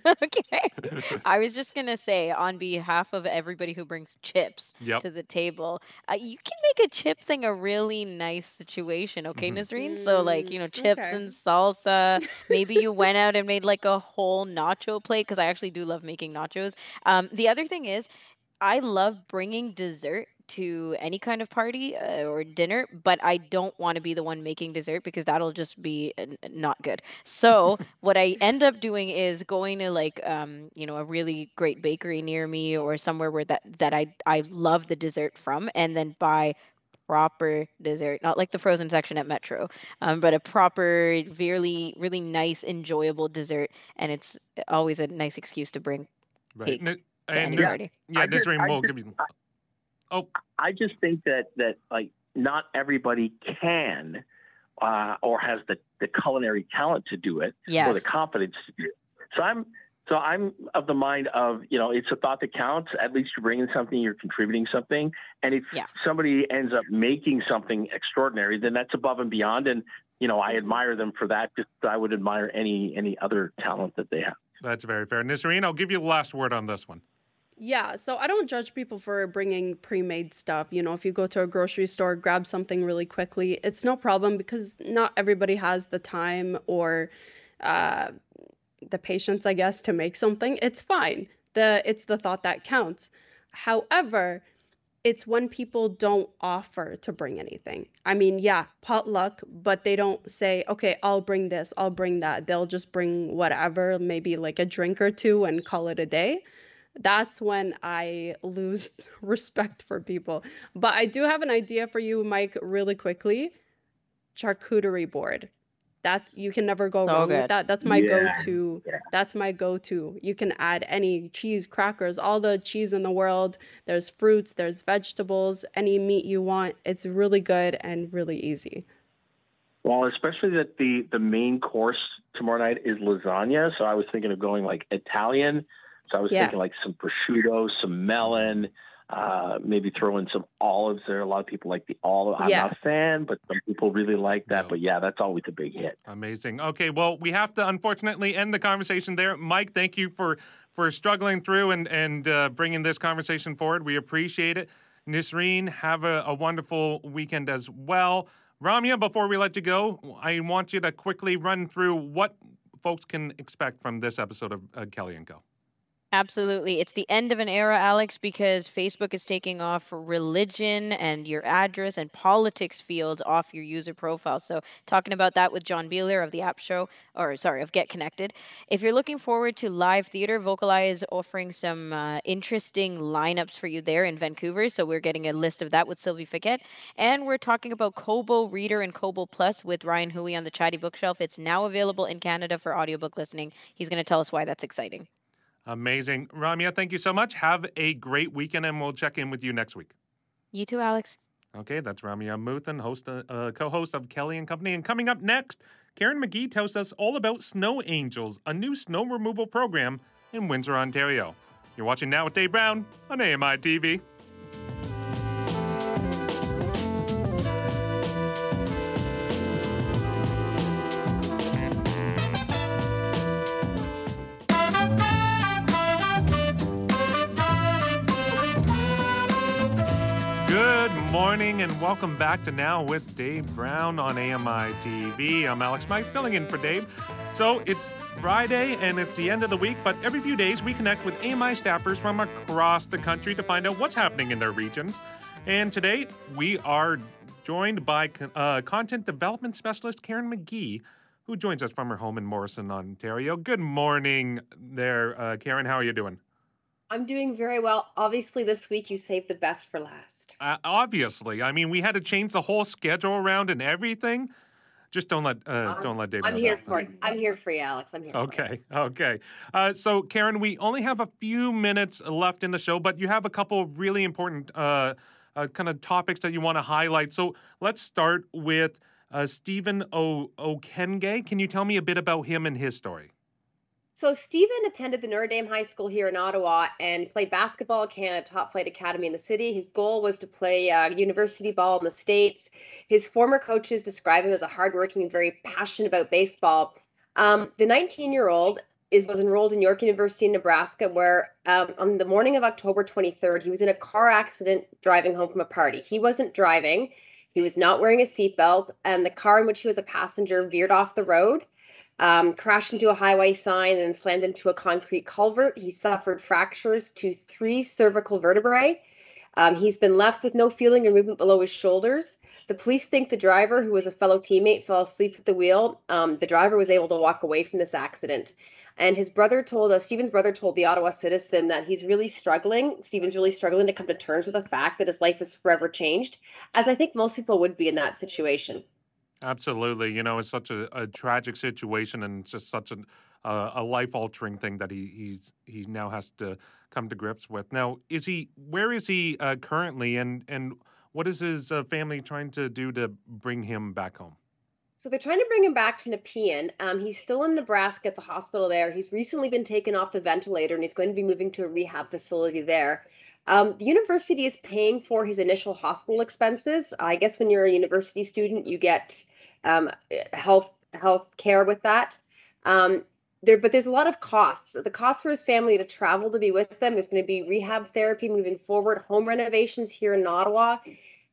okay. I was just gonna say, on behalf of everybody who brings chips Yep. to the table, uh, you can make a chip thing a really nice situation, okay, Nazreen? So like, you know, chips okay. and salsa. Maybe you went out and made like a whole nacho plate because I actually do love making nachos. Um, the other thing is, I love bringing dessert to any kind of party uh, or dinner, but I don't want to be the one making dessert because that'll just be uh, n- not good. So what I end up doing is going to like um, you know a really great bakery near me or somewhere where that that I I love the dessert from, and then buy proper dessert, not like the frozen section at Metro, um, but a proper, really really nice, enjoyable dessert, and it's always a nice excuse to bring Right. cake N- to and any Naz- party. Yeah, I just- Nazreen I will give you. Oh, I just think that that like not everybody can uh, or has the, the culinary talent to do it or the confidence to do it. So I'm so I'm of the mind of you know it's a thought that counts. At least you're bringing something, you're contributing something, and if somebody ends up making something extraordinary, then that's above and beyond. And you know I admire them for that. Just I would admire any any other talent that they have. That's very fair. Nisreen, I'll give you the last word on this one. Yeah, so I don't judge people for bringing pre-made stuff. You know, if you go to a grocery store, grab something really quickly, it's no problem because not everybody has the time or uh, the patience, I guess, to make something. It's fine. The it's the thought that counts. However, it's when people don't offer to bring anything. I mean, yeah, potluck, but they don't say, okay, I'll bring this, I'll bring that. They'll just bring whatever, maybe like a drink or two and call it a day. That's when I lose respect for people. But I do have an idea for you, Mike, really quickly. Charcuterie board. That you can never go So wrong good. with that. That's my Yeah. go-to. That's my go-to. You can add any cheese, crackers, all the cheese in the world. There's fruits, there's vegetables, any meat you want. It's really good and really easy. Well, especially that the the main course tomorrow night is lasagna, so I was thinking of going like Italian. So I was Yeah. thinking like some prosciutto, some melon, uh, maybe throw in some olives. There are a lot of people like the olive. I'm Yeah. not a fan, but some people really like that. But yeah, that's always a big hit. Amazing. Okay, well, we have to unfortunately end the conversation there. Mike, thank you for for struggling through and and uh, bringing this conversation forward. We appreciate it. Nisreen, have a, a wonderful weekend as well. Ramya, before we let you go, I want you to quickly run through what folks can expect from this episode of uh, Kelly and Co. Absolutely. It's the end of an era, Alex, because Facebook is taking off religion and your address and politics fields off your user profile. So, talking about that with John Biehler of the App Show, or sorry, of Get Connected. If you're looking forward to live theater, Vocalize is offering some uh, interesting lineups for you there in Vancouver. So, we're getting a list of that with Sylvie Fiquet. And we're talking about Kobo Reader and Kobo Plus with Ryan Hui on the Chatty Bookshelf. It's now available in Canada for audiobook listening. He's going to tell us why that's exciting. Amazing. Ramya, thank you so much. Have a great weekend, and we'll check in with you next week. You too, Alex. Okay, that's Ramya Amuthan, host, uh, co-host of Kelly and Company. And coming up next, Karen McGee tells us all about Snow Angels, a new snow removal program in Windsor, Ontario. You're watching Now with Dave Brown on AMI TV. Morning and welcome back to Now with Dave Brown on AMI TV. I'm Alex Mike filling in for Dave. So it's Friday and it's the end of the week, but every few days we connect with AMI staffers from across the country to find out what's happening in their regions. And today we are joined by uh, content development specialist Karen McGee, who joins us from her home in Morrisburg, Ontario. Good morning there, uh, Karen. How are you doing? I'm doing very well. Obviously, this week you saved the best for last. Uh, obviously, I mean, we had to change the whole schedule around and everything. Just don't let uh, Um, don't let David. I'm here that. for it. I'm here for you, Alex. I'm here. For Okay, okay. Uh, so, Karen, we only have a few minutes left in the show, but you have a couple of really important uh, uh, kind of topics that you want to highlight. So, let's start with uh, Stephen o- Okenge. Can you tell me a bit about him and his story? So Stephen attended the Notre Dame High School here in Ottawa and played basketball at Canada Top Flight Academy in the city. His goal was to play uh, university ball in the States. His former coaches describe him as a hardworking and very passionate about baseball. Um, the 19-year-old is was enrolled in York University in Nebraska, where um, on the morning of October 23rd, he was in a car accident driving home from a party. He wasn't driving. He was not wearing a seatbelt, and the car in which he was a passenger veered off the road um, crashed into a highway sign and slammed into a concrete culvert. He suffered fractures to three cervical vertebrae. Um, he's been left with no feeling or movement below his shoulders. The police think the driver, who was a fellow teammate, fell asleep at the wheel. Um, the driver was able to walk away from this accident. And his brother told us, Stephen's brother told the Ottawa Citizen that he's really struggling. Stephen's really struggling to come to terms with the fact that his life is forever changed, as I think most people would be in that situation. Absolutely. You know, it's such a, a tragic situation and it's just such an, uh, a life altering thing that he he's he now has to come to grips with. Now, is he where is he uh, currently and and what is his uh, family trying to do to bring him back home? So they're trying to bring him back to Nepean. Um, he's still in Nebraska at the hospital there. He's recently been taken off the ventilator and he's going to be moving to a rehab facility there. Um, the university is paying for his initial hospital expenses. I guess when you're a university student, you get um, health health care with that. Um, there, but there's a lot of costs. The cost for his family to travel to be with them. There's going to be rehab therapy moving forward, home renovations here in Ottawa,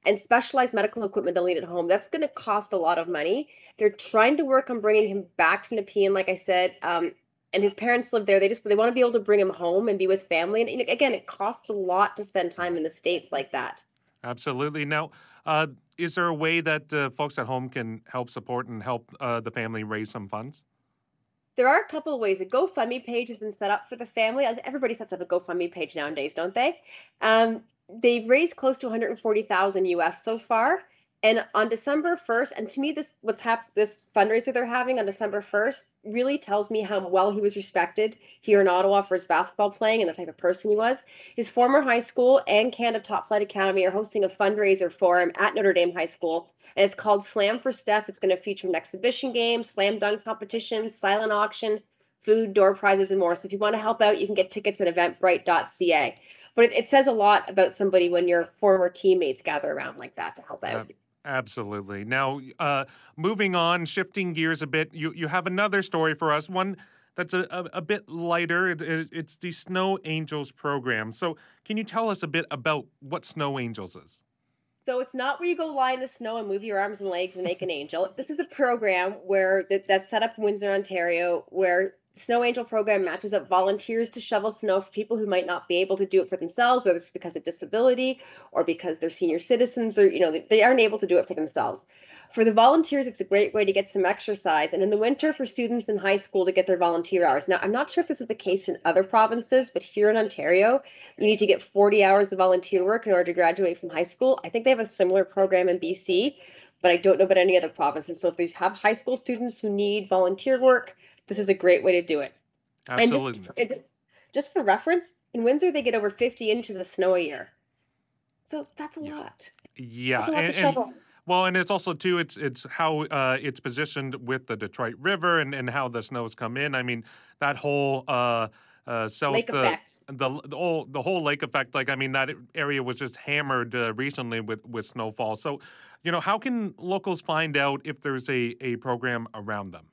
and specialized medical equipment they'll need at home. That's going to cost a lot of money. They're trying to work on bringing him back to Nepean, like I said. Um, and his parents live there. They just they want to be able to bring him home and be with family. And again, it costs a lot to spend time in the states like that. Absolutely. Now, uh, is there a way that uh, folks at home can help support and help uh, the family raise some funds? There are a couple of ways. A GoFundMe page has been set up for the family. Everybody sets up a GoFundMe page nowadays, don't they? Um, they've raised close to 140,000 US so far. And on December 1st, and to me, this what's hap- this fundraiser they're having on December 1st really tells me how well he was respected here in Ottawa for his basketball playing and the type of person he was. His former high school and Canada Top Flight Academy are hosting a fundraiser for him at Notre Dame High School, and it's called Slam for Steph. It's going to feature an exhibition game, slam dunk competition, silent auction, food, door prizes, and more. So if you want to help out, you can get tickets at eventbrite.ca. But it, it says a lot about somebody when your former teammates gather around like that to help out. Absolutely. Now, uh, moving on, shifting gears a bit, you, you have another story for us, one that's a, a, a bit lighter. It, it, it's the Snow Angels program. So, can you tell us a bit about what Snow Angels is? So it's not where you go lie in the snow and move your arms and legs and make an angel. This is a program where that, that's set up in Windsor, Ontario, where Snow Angel program matches up volunteers to shovel snow for people who might not be able to do it for themselves, whether it's because of disability or because they're senior citizens or, you know, they aren't able to do it for themselves. For the volunteers, it's a great way to get some exercise. And in the winter, for students in high school to get their volunteer hours. Now, I'm not sure if this is the case in other provinces, but here in Ontario, you need to get 40 hours of volunteer work in order to graduate from high school. I think they have a similar program in BC, but I don't know about any other provinces. So if they have high school students who need volunteer work, this is a great way to do it. Absolutely. And just, just for reference, in Windsor, they get over 50 inches of snow a year. So that's a yeah. lot. Yeah. That's a lot and, to shovel. and- well, and it's also too. It's it's how uh, it's positioned with the Detroit River and, and how the snows come in. I mean, that whole uh, uh, south Lake uh, effect. the the whole the whole lake effect. Like I mean, that area was just hammered uh, recently with with snowfall. So, you know, how can locals find out if there's a a program around them?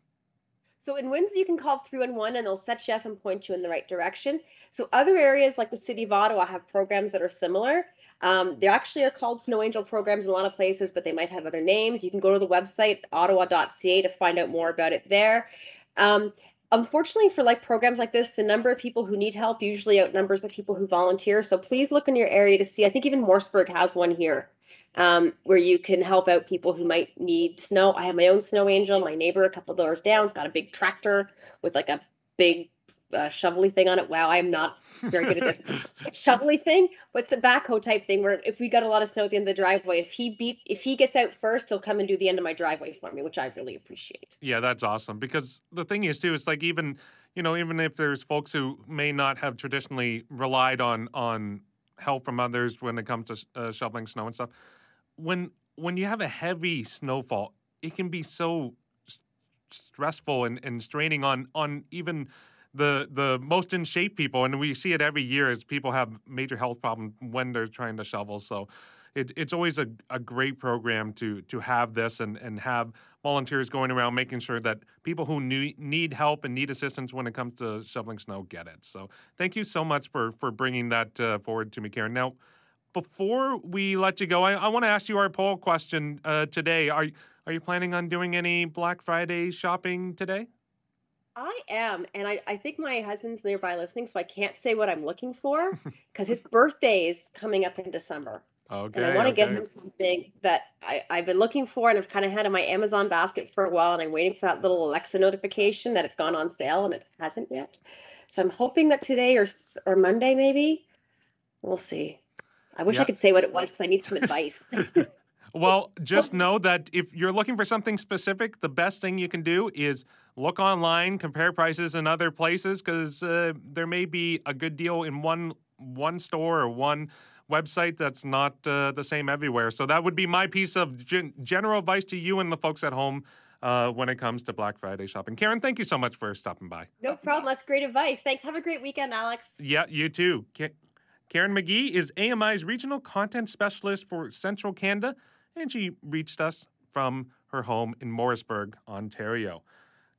So in Windsor, you can call 311 and one and they'll set you up and point you in the right direction. So other areas like the city of Ottawa have programs that are similar. Um, they actually are called Snow Angel programs in a lot of places, but they might have other names. You can go to the website ottawa.ca to find out more about it there. Um, unfortunately, for like programs like this, the number of people who need help usually outnumbers the people who volunteer. So please look in your area to see. I think even Morrisburg has one here um, where you can help out people who might need snow. I have my own snow angel. My neighbor, a couple doors down, has got a big tractor with like a big uh, shovely thing on it. Wow, I'm not very good at this shovely thing, What's a backhoe type thing where if we got a lot of snow at the end of the driveway, if he beat if he gets out first, he'll come and do the end of my driveway for me, which I really appreciate. Yeah, that's awesome. Because the thing is too, it's like even you know even if there's folks who may not have traditionally relied on on help from others when it comes to uh, shoveling snow and stuff, when when you have a heavy snowfall, it can be so s- stressful and, and straining on on even the the most in shape people, and we see it every year as people have major health problems when they're trying to shovel. So it, it's always a, a great program to to have this and, and have volunteers going around making sure that people who need, need help and need assistance when it comes to shoveling snow get it. So thank you so much for for bringing that uh, forward to me, Karen. Now, before we let you go, I, I want to ask you our poll question uh, today. Are are you planning on doing any Black Friday shopping today? I am, and I, I think my husband's nearby listening, so I can't say what I'm looking for because his birthday is coming up in December. Okay. and I want to get okay. him something that I, I've been looking for and I've kind of had in my Amazon basket for a while, and I'm waiting for that little Alexa notification that it's gone on sale, and it hasn't yet. So I'm hoping that today or or Monday maybe, we'll see. I wish Yeah. I could say what it was because I need some advice. Well, just know that if you're looking for something specific, the best thing you can do is look online, compare prices in other places, because uh, there may be a good deal in one one store or one website that's not uh, the same everywhere. So that would be my piece of gen- general advice to you and the folks at home uh, when it comes to Black Friday shopping. Karen, thank you so much for stopping by. no problem. That's great advice. Thanks. Have a great weekend, Alex. Yeah, you too. Karen McGee is AMI's regional content specialist for Central Canada, and she reached us from her home in Morrisburg, Ontario.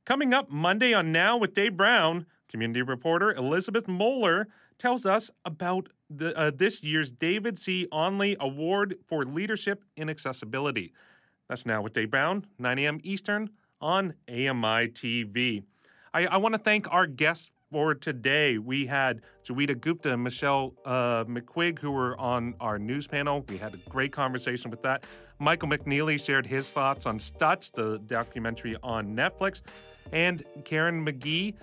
Coming up Monday on Now with Dave Brown, community reporter Elizabeth Moeller tells us about the, uh, this year's David C. Onley Award for Leadership in Accessibility. That's Now with Dave Brown, 9 a.m. Eastern on AMI TV. I, I want to thank our guests for today. We had Joeita Gupta and Michelle uh, McQuigg, who were on our news panel. We had a great conversation with that. Michael McNeely shared his thoughts on Stutz, the documentary on Netflix. And Karen McGee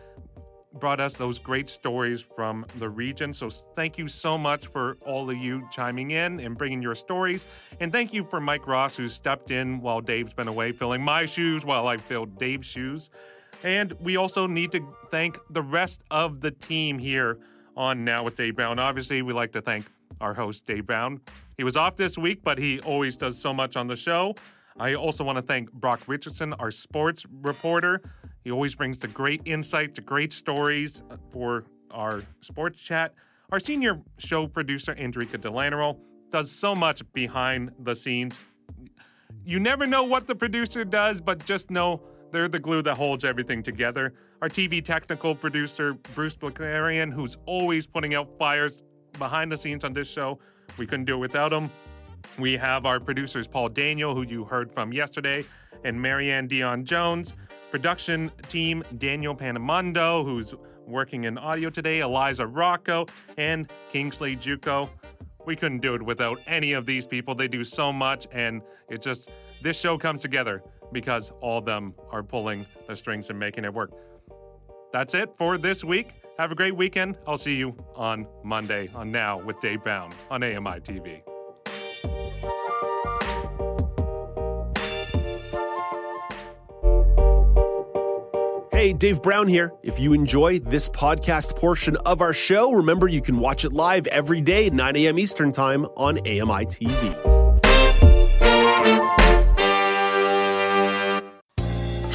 brought us those great stories from the region. So thank you so much for all of you chiming in and bringing your stories. And thank you for Mike Ross, who stepped in while Dave's been away, filling my shoes while I filled Dave's shoes. And we also need to thank the rest of the team here on Now with Dave Brown. Obviously, we like to thank our host, Dave Brown. He was off this week, but he always does so much on the show. I also want to thank Brock Richardson, our sports reporter. He always brings the great insight, the great stories for our sports chat. Our senior show producer, Andrika Delanero, does so much behind the scenes. You never know what the producer does, but just know they're the glue that holds everything together. Our TV technical producer, Bruce Blacarian, who's always putting out fires behind the scenes on this show. We couldn't do it without him. We have our producers, Paul Daniel, who you heard from yesterday, and Marianne Dion Jones. Production team Daniel Panamondo, who's working in audio today, Eliza Rocco, and Kingsley Juco. We couldn't do it without any of these people. They do so much, and it just, this show comes together because all of them are pulling the strings and making it work. That's it for this week. Have a great weekend. I'll see you on Monday on Now with Dave Brown on AMI TV. Hey, Dave Brown here. If you enjoy this podcast portion of our show, remember you can watch it live every day at 9 a.m. Eastern Time on AMI TV.